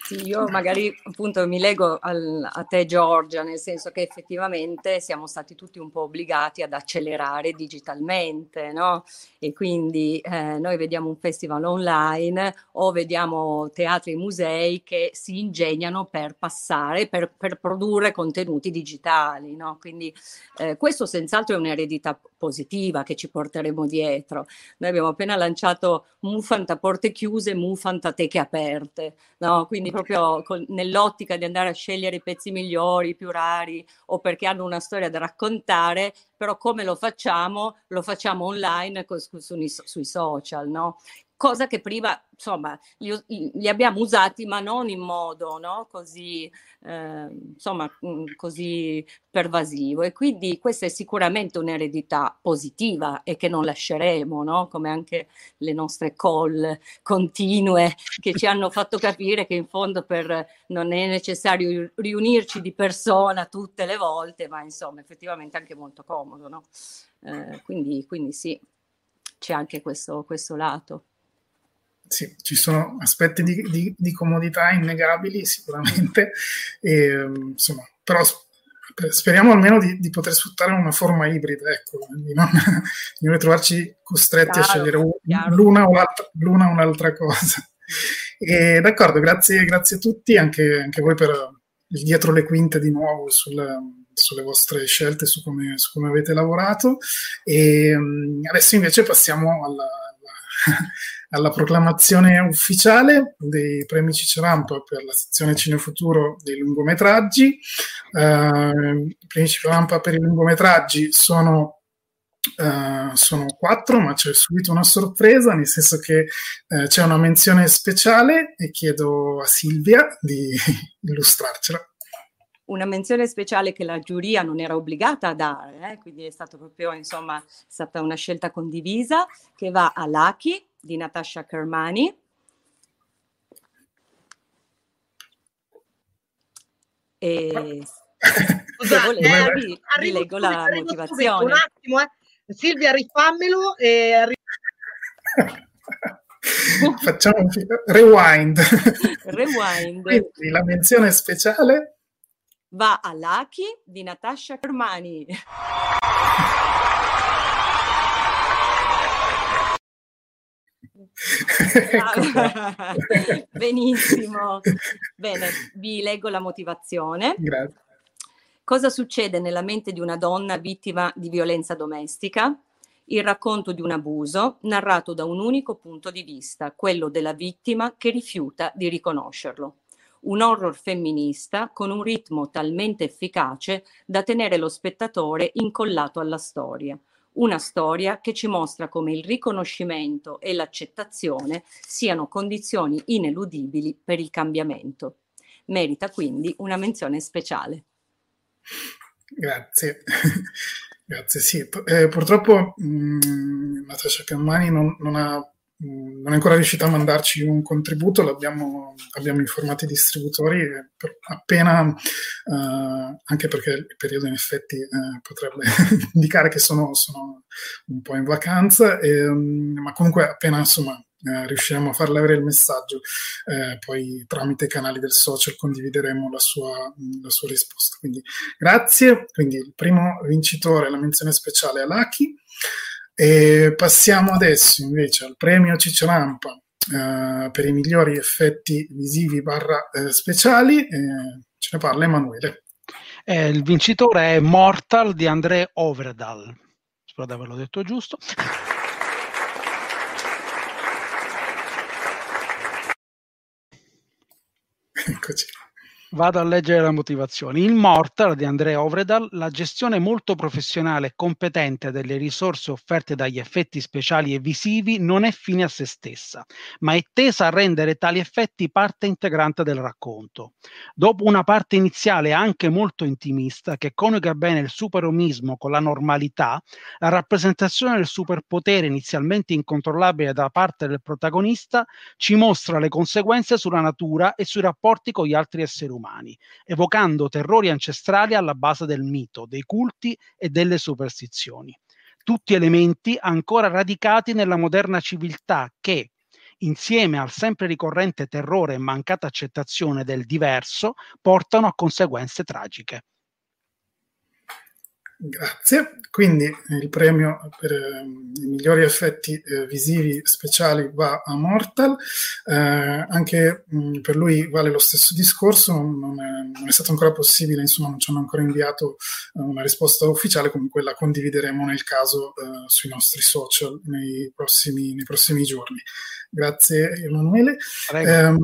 Sì, io magari appunto mi leggo al, a te Giorgia, nel senso che effettivamente siamo stati tutti un po' obbligati ad accelerare digitalmente, no? E quindi eh, noi vediamo un festival online o vediamo teatri e musei che si ingegnano per passare, per, per produrre contenuti digitali, no? Quindi eh, questo senz'altro è un'eredità positiva che ci porteremo dietro. Noi abbiamo appena lanciato Mufant a porte chiuse, Mufant a teche aperte, no? Quindi proprio con, nell'ottica di andare a scegliere i pezzi migliori, più rari o perché hanno una storia da raccontare, però come lo facciamo? Lo facciamo online su, su, sui social, no? Cosa che prima insomma li, li, abbiamo usati ma non in modo no? così eh, insomma mm, così pervasivo e quindi questa è sicuramente un'eredità positiva e che non lasceremo no? come anche le nostre call continue che ci hanno fatto capire che in fondo per, non è necessario riunirci di persona tutte le volte ma insomma effettivamente anche molto comodo no? eh, quindi, quindi sì c'è anche questo, questo lato sì, ci sono aspetti di, di, di comodità innegabili sicuramente, e, insomma, però speriamo almeno di, di, poter sfruttare una forma ibrida, ecco, di non, di non trovarci costretti chiaro, a scegliere l'una o, l'una o un'altra cosa. E, d'accordo, grazie, grazie a tutti, anche, anche voi per il dietro le quinte di nuovo sul, sulle vostre scelte, su come, su come avete lavorato. E adesso invece passiamo alla, alla alla proclamazione ufficiale dei premi Cicerampa per la sezione Cinefuturo dei lungometraggi. Uh, I premi Cicerampa per i lungometraggi sono Uh, sono quattro, ma c'è subito una sorpresa, nel senso che uh, c'è una menzione speciale e chiedo a Silvia di illustrarcela. Una menzione speciale che la giuria non era obbligata a dare, eh? quindi è stata proprio insomma, stata una scelta condivisa che va a Lucky, di Natasha Kermani. E Scusate, eh, vi, vi leggo la motivazione. Un attimo, eh. Silvia, rifammelo e arri- Facciamo un rewind. Rewind. Quindi la menzione speciale va a Lucky di Natasha Kermani. Benissimo. Bene, vi leggo la motivazione. Grazie. Cosa succede nella mente di una donna vittima di violenza domestica? Il racconto di un abuso narrato da un unico punto di vista, quello della vittima che rifiuta di riconoscerlo. Un horror femminista con un ritmo talmente efficace da tenere lo spettatore incollato alla storia una storia che ci mostra come il riconoscimento e l'accettazione siano condizioni ineludibili per il cambiamento. Merita quindi una menzione speciale. Grazie. Grazie, sì. Eh, purtroppo mh, Natascia Cammani non, non, ha, non, è ancora riuscita a mandarci un contributo, l'abbiamo abbiamo informato i distributori appena, uh, anche perché il periodo in effetti uh, potrebbe indicare che sono, sono, un po' in vacanza, e, um, ma comunque appena insomma eh, riusciremo a farle avere il messaggio, eh, poi tramite i canali del social condivideremo la sua, la sua, risposta. Quindi grazie, quindi il primo vincitore, la menzione speciale a Lucky. E passiamo adesso invece al premio Cicciarampa eh, per i migliori effetti visivi barra eh, speciali. ce ne parla Emanuele. Eh, il vincitore è Mortal di André Overdal. Spero di averlo detto giusto. Eccoci. Vado a leggere la motivazione. In Mortal di Andrea Ovredal, la gestione molto professionale e competente delle risorse offerte dagli effetti speciali e visivi non è fine a se stessa, ma è tesa a rendere tali effetti parte integrante del racconto. Dopo una parte iniziale anche molto intimista, che coniuga bene il superomismo con la normalità, la rappresentazione del superpotere inizialmente incontrollabile da parte del protagonista ci mostra le conseguenze sulla natura e sui rapporti con gli altri esseri umani umani, evocando terrori ancestrali alla base del mito, dei culti e delle superstizioni. Tutti elementi ancora radicati nella moderna civiltà che, insieme al sempre ricorrente terrore e mancata accettazione del diverso, portano a conseguenze tragiche. Grazie. Quindi il premio per eh, i migliori effetti eh, visivi speciali va a Mortal. Eh, anche mh, mm, per lui vale lo stesso discorso, non è, non è, stato ancora possibile, insomma non ci hanno ancora inviato eh, una risposta ufficiale, comunque la condivideremo nel caso eh, sui nostri social nei prossimi, nei prossimi giorni. Grazie Emanuele. Ehm,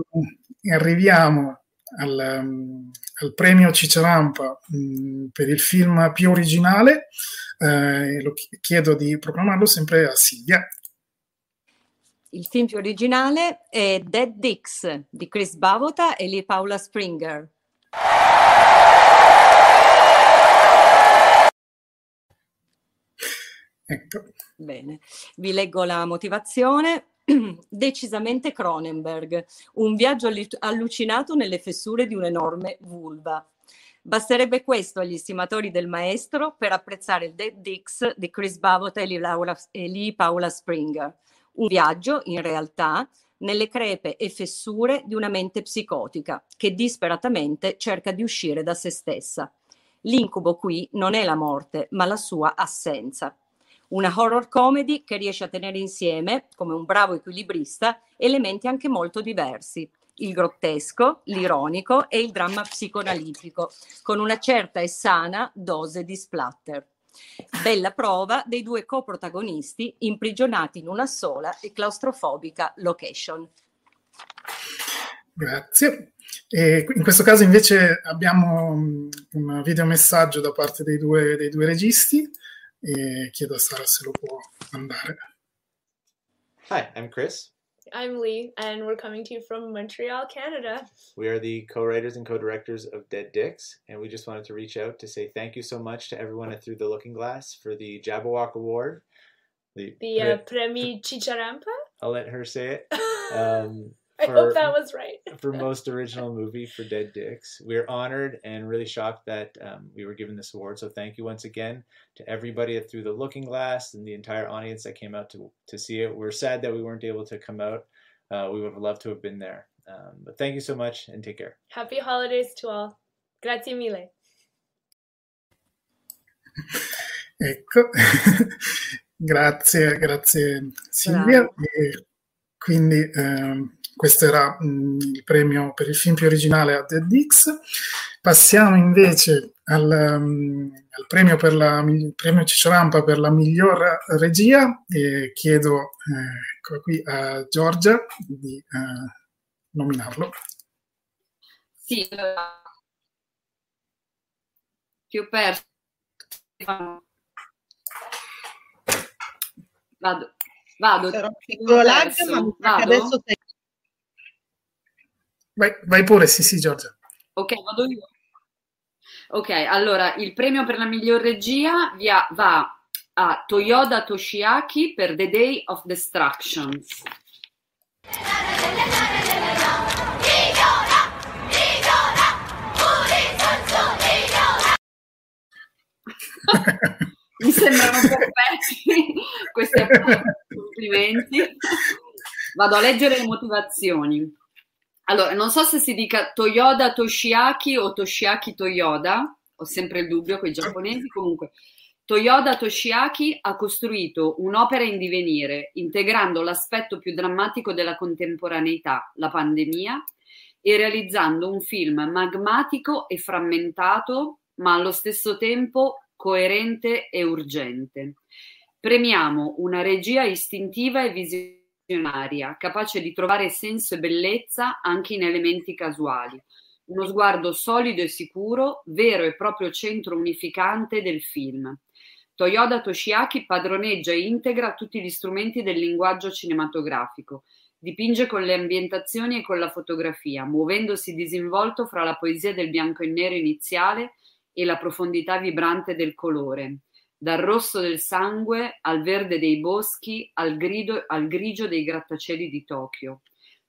arriviamo al, um, al premio Cicerampa um, per il film più originale. Eh, lo chiedo di proclamarlo sempre a Silvia. Il film più originale è Dead Dicks di Chris Bavota e Lee Paula Springer. Ecco. Bene, vi leggo la motivazione. decisamente Cronenberg, un viaggio allucinato nelle fessure di un'enorme vulva. Basterebbe questo agli stimatori del maestro per apprezzare il Dead Dix di Chris Bavot e Lee Paula Springer. Un viaggio, in realtà, nelle crepe e fessure di una mente psicotica che disperatamente cerca di uscire da se stessa. L'incubo qui non è la morte, ma la sua assenza una horror comedy che riesce a tenere insieme, come un bravo equilibrista, elementi anche molto diversi. Il grottesco, l'ironico e il dramma psicoanalitico, con una certa e sana dose di splatter. Bella prova dei due coprotagonisti imprigionati in una sola e claustrofobica location. Grazie. E in questo caso invece abbiamo un videomessaggio da parte dei due, dei due registi e chiedo a Sara se lo può mandare. Hi, I'm Chris. I'm Lee, and we're coming to you from Montreal, Canada. We are the co writers and co directors of Dead Dicks, and we just wanted to reach out to say thank you so much to everyone at Through the Looking Glass for the Jabberwock Award. The, the uh, Premi Chicharampa? I'll let her say it. Um, I hope that was right. for most original movie for Dead Dicks. We're honored and really shocked that um, we were given this award. So thank you once again to everybody through the Looking Glass and the entire audience that came out to to see it. We're sad that we weren't able to come out. Uh, we would have loved to have been there. Um, but thank you so much and take care. Happy holidays to all. Grazie mille. Ecco, grazie, grazie Silvia. E quindi ehm, questo era mh, mm, il premio per il film più originale a Dead Dix. Passiamo invece al, um, al premio, per la, premio Cicciarampa per la miglior regia e chiedo eh, qui a Giorgia di eh, nominarlo. Sì, ti ho perso. Vado. Vado. C'era un piccolo lag, ma adesso sei... Vai, vai pure, sì, sì, Giorgia. Ok, vado io. Ok, allora il premio per la miglior regia via, va a Toyoda Toshiaki per The Day of Destructions. Mi sembrano perfetti questi complimenti. Vado a leggere le motivazioni. Allora, non so se si dica Toyoda Toshiaki o Toshiaki Toyoda, ho sempre il dubbio con i giapponesi, comunque. Toyoda Toshiaki ha costruito un'opera in divenire, integrando l'aspetto più drammatico della contemporaneità, la pandemia, e realizzando un film magmatico e frammentato, ma allo stesso tempo coerente e urgente. Premiamo una regia istintiva e visionaria, capace di trovare senso e bellezza anche in elementi casuali. Uno sguardo solido e sicuro, vero e proprio centro unificante del film. Toyoda Toshiaki padroneggia e integra tutti gli strumenti del linguaggio cinematografico. Dipinge con le ambientazioni e con la fotografia, muovendosi disinvolto fra la poesia del bianco e nero iniziale e la profondità vibrante del colore, dal rosso del sangue al verde dei boschi al, grido, al grigio dei grattacieli di Tokyo.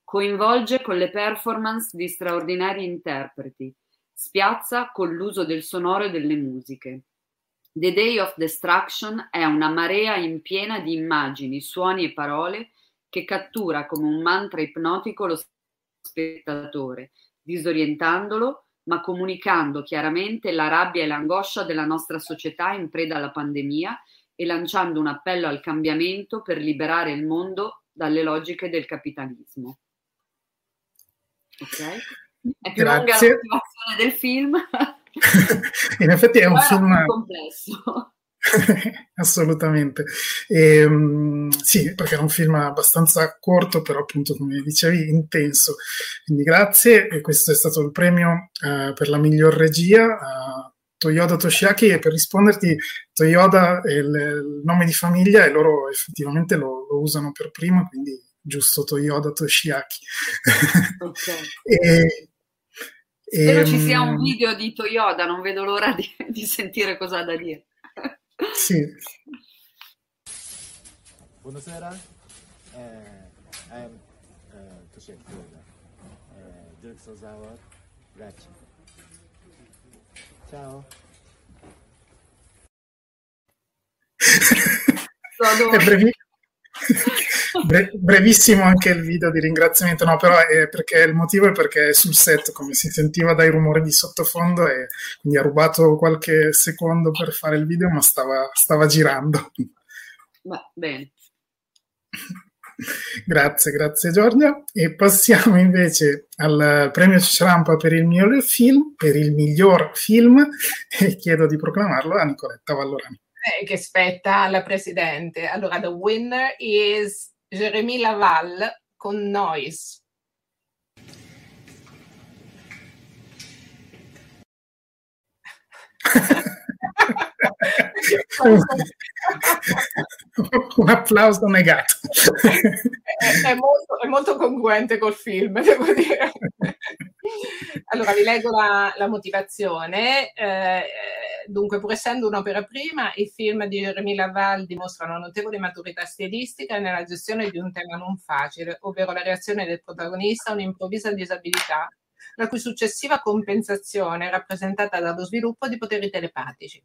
Coinvolge con le performance di straordinari interpreti, spiazza con l'uso del sonoro e delle musiche. The Day of Destruction è una marea in piena di immagini, suoni e parole che cattura come un mantra ipnotico lo spettatore, disorientandolo ma comunicando chiaramente la rabbia e l'angoscia della nostra società in preda alla pandemia e lanciando un appello al cambiamento per liberare il mondo dalle logiche del capitalismo. Ok? È più Grazie. lunga la motivazione del film. in effetti è un film complesso. Assolutamente. E, um, sì, perché è un film abbastanza corto, però appunto, come dicevi, intenso. Quindi grazie. E questo è stato il premio uh, per la miglior regia. Uh, Toyoda Toshiaki e per risponderti Toyoda è il, il, nome di famiglia e loro effettivamente lo, lo usano per primo, quindi giusto Toyoda Toshiaki. Okay. e, Spero e, ci sia un video di Toyoda, non vedo l'ora di, di sentire cosa ha da dire. Sì. Buonasera, eh, I'm uh, Toshiyaki Toyoda, eh, Dirk Sozawa, Grazie. Ciao. È brevi- Bre- brevissimo anche il video di ringraziamento, no, però è perché il motivo è perché è sul set, come si sentiva dai rumori di sottofondo, e quindi ha rubato qualche secondo per fare il video, ma stava, stava girando. Va bene. Grazie, grazie Giorgia. E passiamo invece al premio Cicerampa per il miglior film, per il miglior film, e chiedo di proclamarlo a Nicoletta Vallorani. Eh, che spetta alla Presidente. Allora, the winner is Jérémy Laval con Noise. un applauso negato. È, è, molto, è, molto, congruente col film, devo dire. Allora, vi leggo la, la motivazione. Eh, dunque, pur essendo un'opera prima, i film di Rémi Laval dimostrano notevole maturità stilistica nella gestione di un tema non facile, ovvero la reazione del protagonista a un'improvvisa disabilità, la cui successiva compensazione è rappresentata dallo sviluppo di poteri telepatici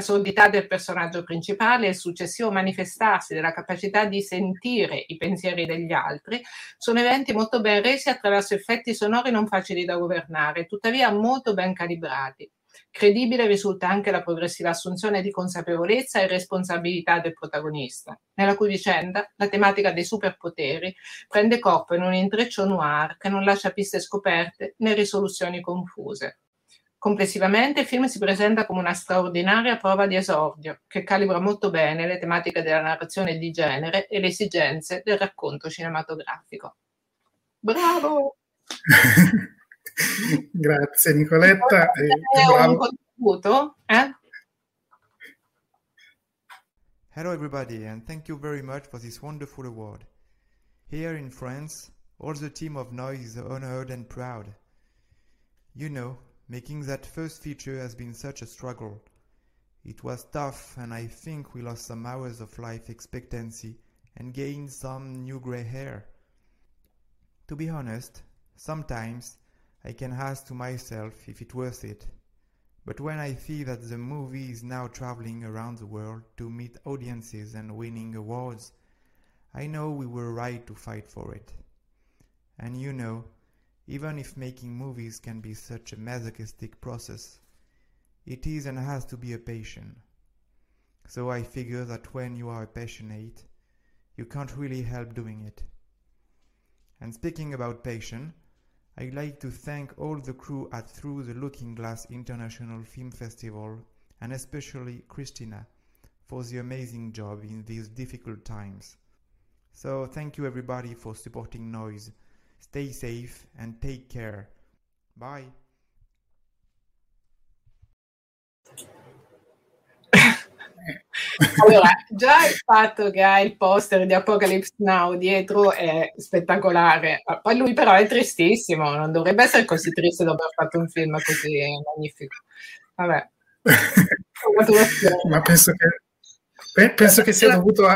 sordità del personaggio principale e il successivo manifestarsi della capacità di sentire i pensieri degli altri sono eventi molto ben resi attraverso effetti sonori non facili da governare, tuttavia molto ben calibrati. Credibile risulta anche la progressiva assunzione di consapevolezza e responsabilità del protagonista, nella cui vicenda la tematica dei superpoteri prende corpo in un intreccio noir che non lascia piste scoperte né risoluzioni confuse. Complessivamente il film si presenta come una straordinaria prova di esordio, che calibra molto bene le tematiche della narrazione di genere e le esigenze del racconto cinematografico. Bravo! Grazie Nicoletta. È un contributo? Eh? Hello, everybody, and thank you very much for this wonderful award. Here in France, all the team of Noise is honored and proud. You know, making that first feature has been such a struggle. It was tough, and I think we lost some hours of life expectancy and gained some new gray hair. To be honest, sometimes I can ask to myself if it's worth it. But when I see that the movie is now traveling around the world to meet audiences and winning awards, I know we were right to fight for it. And you know, even if making movies can be such a masochistic process, it is and has to be a passion. So I figure that when you are passionate, you can't really help doing it. And speaking about passion, I'd like to thank all the crew at Through the Looking Glass International Film Festival and especially Christina for the amazing job in these difficult times. So thank you everybody for supporting Noise. Stay safe and take care. Bye. Allora, già il fatto che ha il poster di Apocalypse Now dietro è spettacolare. Poi lui però è tristissimo, non dovrebbe essere così triste dopo aver fatto un film così magnifico. Vabbè. Ma penso che, penso che sia dovuto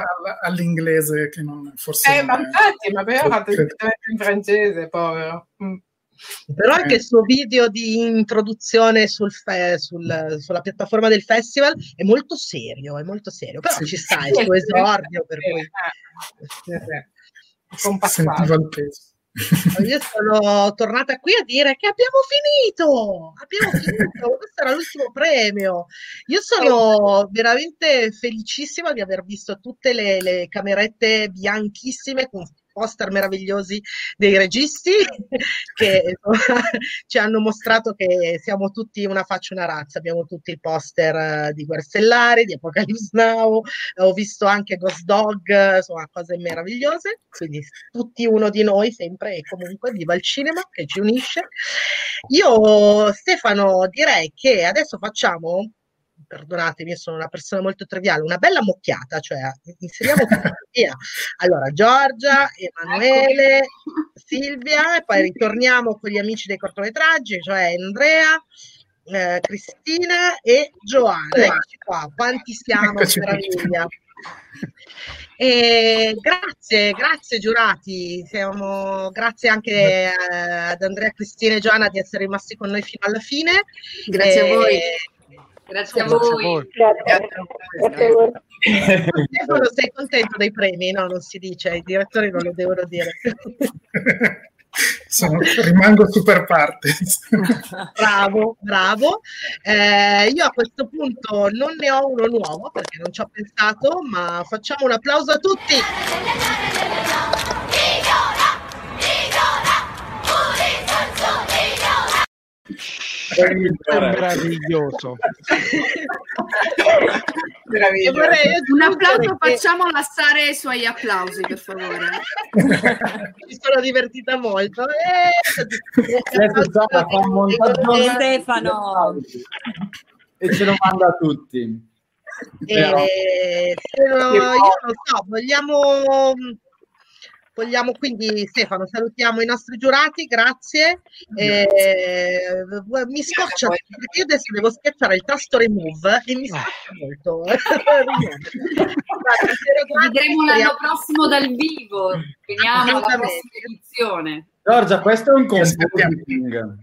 all'inglese che non forse... Eh, ma infatti, ma poi ha fatto il in francese, povero. Mm. Però anche il suo video di introduzione sul fe- sul, sulla piattaforma del festival è molto serio, è molto serio, però sì, ci sta sì, il suo esordio per cui... Sentiva il peso. Io sono tornata qui a dire che abbiamo finito, abbiamo finito, questo era l'ultimo premio. Io sono veramente felicissima di aver visto tutte le, le camerette bianchissime con poster meravigliosi dei registi che ci hanno mostrato che siamo tutti una faccia una razza. Abbiamo tutti il poster eh, di Guerre Stellari, di Apocalypse Now, ho visto anche Ghost Dog, insomma, cose meravigliose. Quindi tutti uno di noi sempre e comunque viva il cinema che ci unisce. Io, Stefano, direi che adesso facciamo perdonatemi, sono una persona molto triviale, una bella mocchiata, cioè inseriamo via. Allora, Giorgia, Emanuele, Silvia, e poi ritorniamo con gli amici dei cortometraggi, cioè Andrea, eh, Cristina e Giovanna. Eccoci qua, quanti siamo? Eccoci meraviglia. E grazie, grazie giurati, Siamo, grazie anche ad Andrea, Cristina e Giovanna di essere rimasti con noi fino alla fine. Grazie e, a voi. Grazie a voi. Grazie, grazie a voi. Stefano, sei contento dei premi? No, non si dice, i direttori non lo devono dire. Sono, rimango super parte. bravo, bravo. Eh, io a questo punto non ne ho uno nuovo perché non ci ho pensato, ma facciamo un applauso a tutti. Meraviglioso. meraviglioso. Un applauso, perché... facciamo lassare i suoi applausi, per favore. Mi sono divertita molto. Eh, Stefano. E ce lo manda a tutti. Eh, no, io non so, vogliamo Vogliamo quindi, Stefano, salutiamo i nostri giurati, grazie. Eh, mi scoccia perché io adesso devo schiacciare il tasto remove e mi scoccia molto. Vedremo l'anno prossimo dal vivo, finiamo la prossima edizione. Giorgia, questo è un compositing.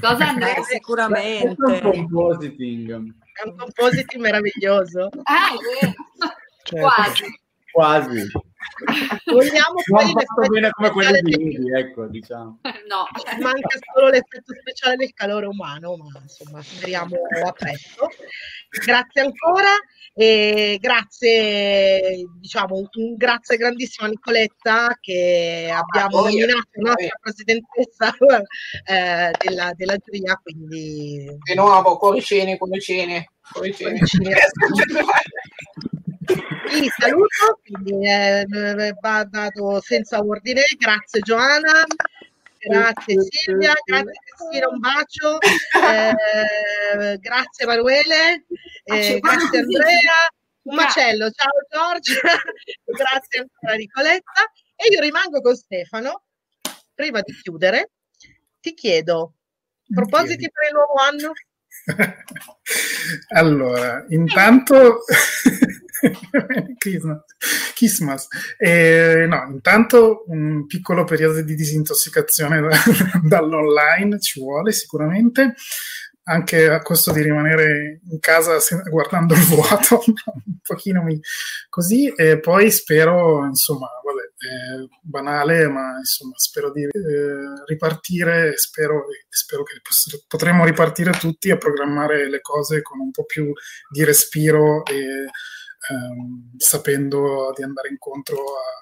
Cosa Andrea? Eh, sicuramente. Questo è un compositing. È un compositing meraviglioso. Ah, è certo. Quasi. Quasi. Vogliamo non fatto bene come quelli di Lidi, ecco, diciamo. No. Manca solo l'effetto speciale del calore umano, ma insomma, speriamo a presto. Grazie ancora e grazie, diciamo, un grazie grandissimo a Nicoletta che abbiamo ah, nominato nostra presidentessa eh, della, della giuria, quindi... Di nuovo, cuoricini, cuoricini, cuoricini. cuoricini vi saluto, quindi eh, vado senza ordine, grazie Giovanna, grazie Silvia, grazie Cristina, un bacio, eh, grazie Emanuele, eh, grazie Andrea. Un macello, ciao Giorgia, grazie ancora Nicoletta. E io rimango con Stefano. Prima di chiudere, ti chiedo, propositi per il nuovo anno? allora, intanto... Christmas. Eh, no, intanto un piccolo periodo di disintossicazione da, dall'online ci vuole sicuramente anche a costo di rimanere in casa guardando il vuoto, un pochino mi, così, e poi spero, insomma, vabbè, banale, ma insomma, spero di eh, ripartire, spero, spero che potremo ripartire tutti a programmare le cose con un po' più di respiro e ehm, sapendo di andare incontro a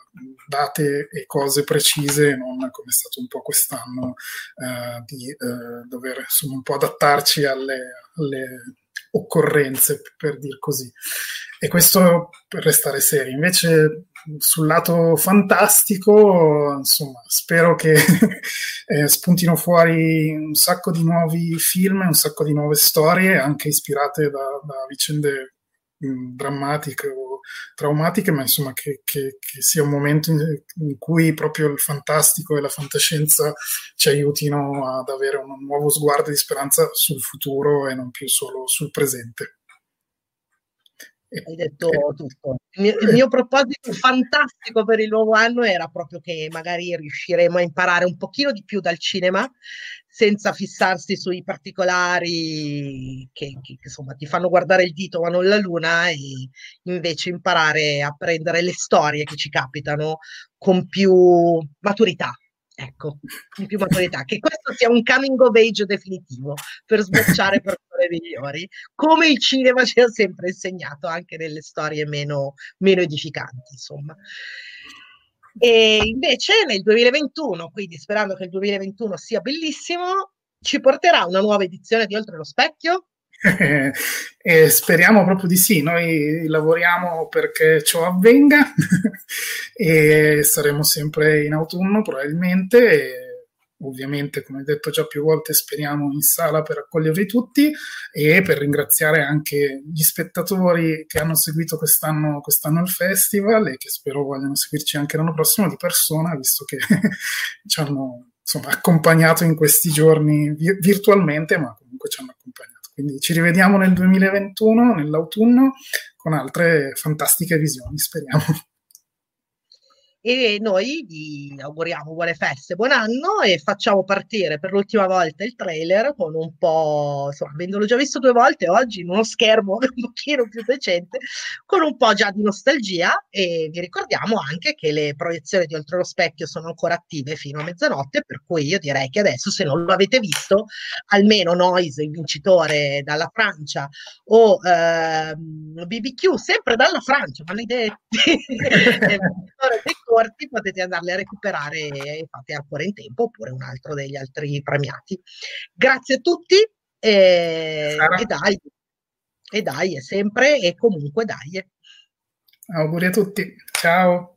date e cose precise, non come è stato un po' quest'anno eh, di eh, dover insomma, un po' adattarci alle, alle occorrenze, per dir così. E questo per restare seri. Invece sul lato fantastico, insomma, spero che eh, spuntino fuori un sacco di nuovi film, un sacco di nuove storie, anche ispirate da, da vicende drammatiche o traumatiche, ma insomma che, che, che sia un momento in, in, cui proprio il fantastico e la fantascienza ci aiutino ad avere un nuovo sguardo di speranza sul futuro e non più solo sul presente. Hai detto tutto. Il mio, il mio, proposito fantastico per il nuovo anno era proprio che magari riusciremo a imparare un pochino di più dal cinema senza fissarsi sui particolari che, che, insomma ti fanno guardare il dito ma non la luna e invece imparare a prendere le storie che ci capitano con più maturità ecco, con più maturità, che questo sia un coming of age definitivo per sbocciare persone migliori, come il cinema ci ha sempre insegnato anche nelle storie meno, meno edificanti, insomma. E invece nel 2021, quindi sperando che il 2021 sia bellissimo, ci porterà una nuova edizione di Oltre lo Specchio, e speriamo proprio di sì, noi lavoriamo perché ciò avvenga e saremo sempre in autunno probabilmente e ovviamente come detto già più volte speriamo in sala per accogliervi tutti e per ringraziare anche gli spettatori che hanno seguito quest'anno, quest'anno il festival e che spero vogliano seguirci anche l'anno prossimo di persona visto che ci hanno insomma, accompagnato in questi giorni vi- virtualmente ma comunque ci hanno accompagnato. Quindi ci rivediamo nel 2021, nell'autunno, con altre fantastiche visioni, speriamo e noi vi auguriamo buone feste, buon anno e facciamo partire per l'ultima volta il trailer con un po', insomma, avendolo già visto due volte oggi in uno schermo un pochino più decente, con un po' già di nostalgia e vi ricordiamo anche che le proiezioni di Oltre lo Specchio sono ancora attive fino a mezzanotte, per cui io direi che adesso se non lo avete visto, almeno Noise, il vincitore dalla Francia, o ehm, BBQ, sempre dalla Francia, maledetti, corti potete andarli a recuperare e fate ancora in tempo oppure un altro degli altri premiati. Grazie a tutti e, e dai, e dai, è sempre e comunque dai. Auguri a tutti, ciao.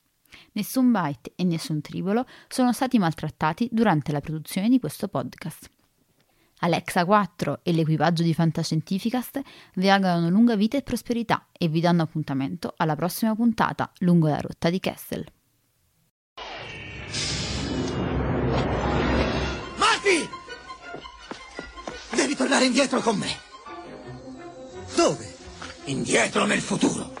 Nessun byte e nessun tribolo sono stati maltrattati durante la produzione di questo podcast. Alexa 4 e l'equipaggio di Fantascientificast vi augurano lunga vita e prosperità e vi danno appuntamento alla prossima puntata lungo la rotta di Kessel. Marty! Devi tornare indietro con me. Dove? Indietro nel futuro.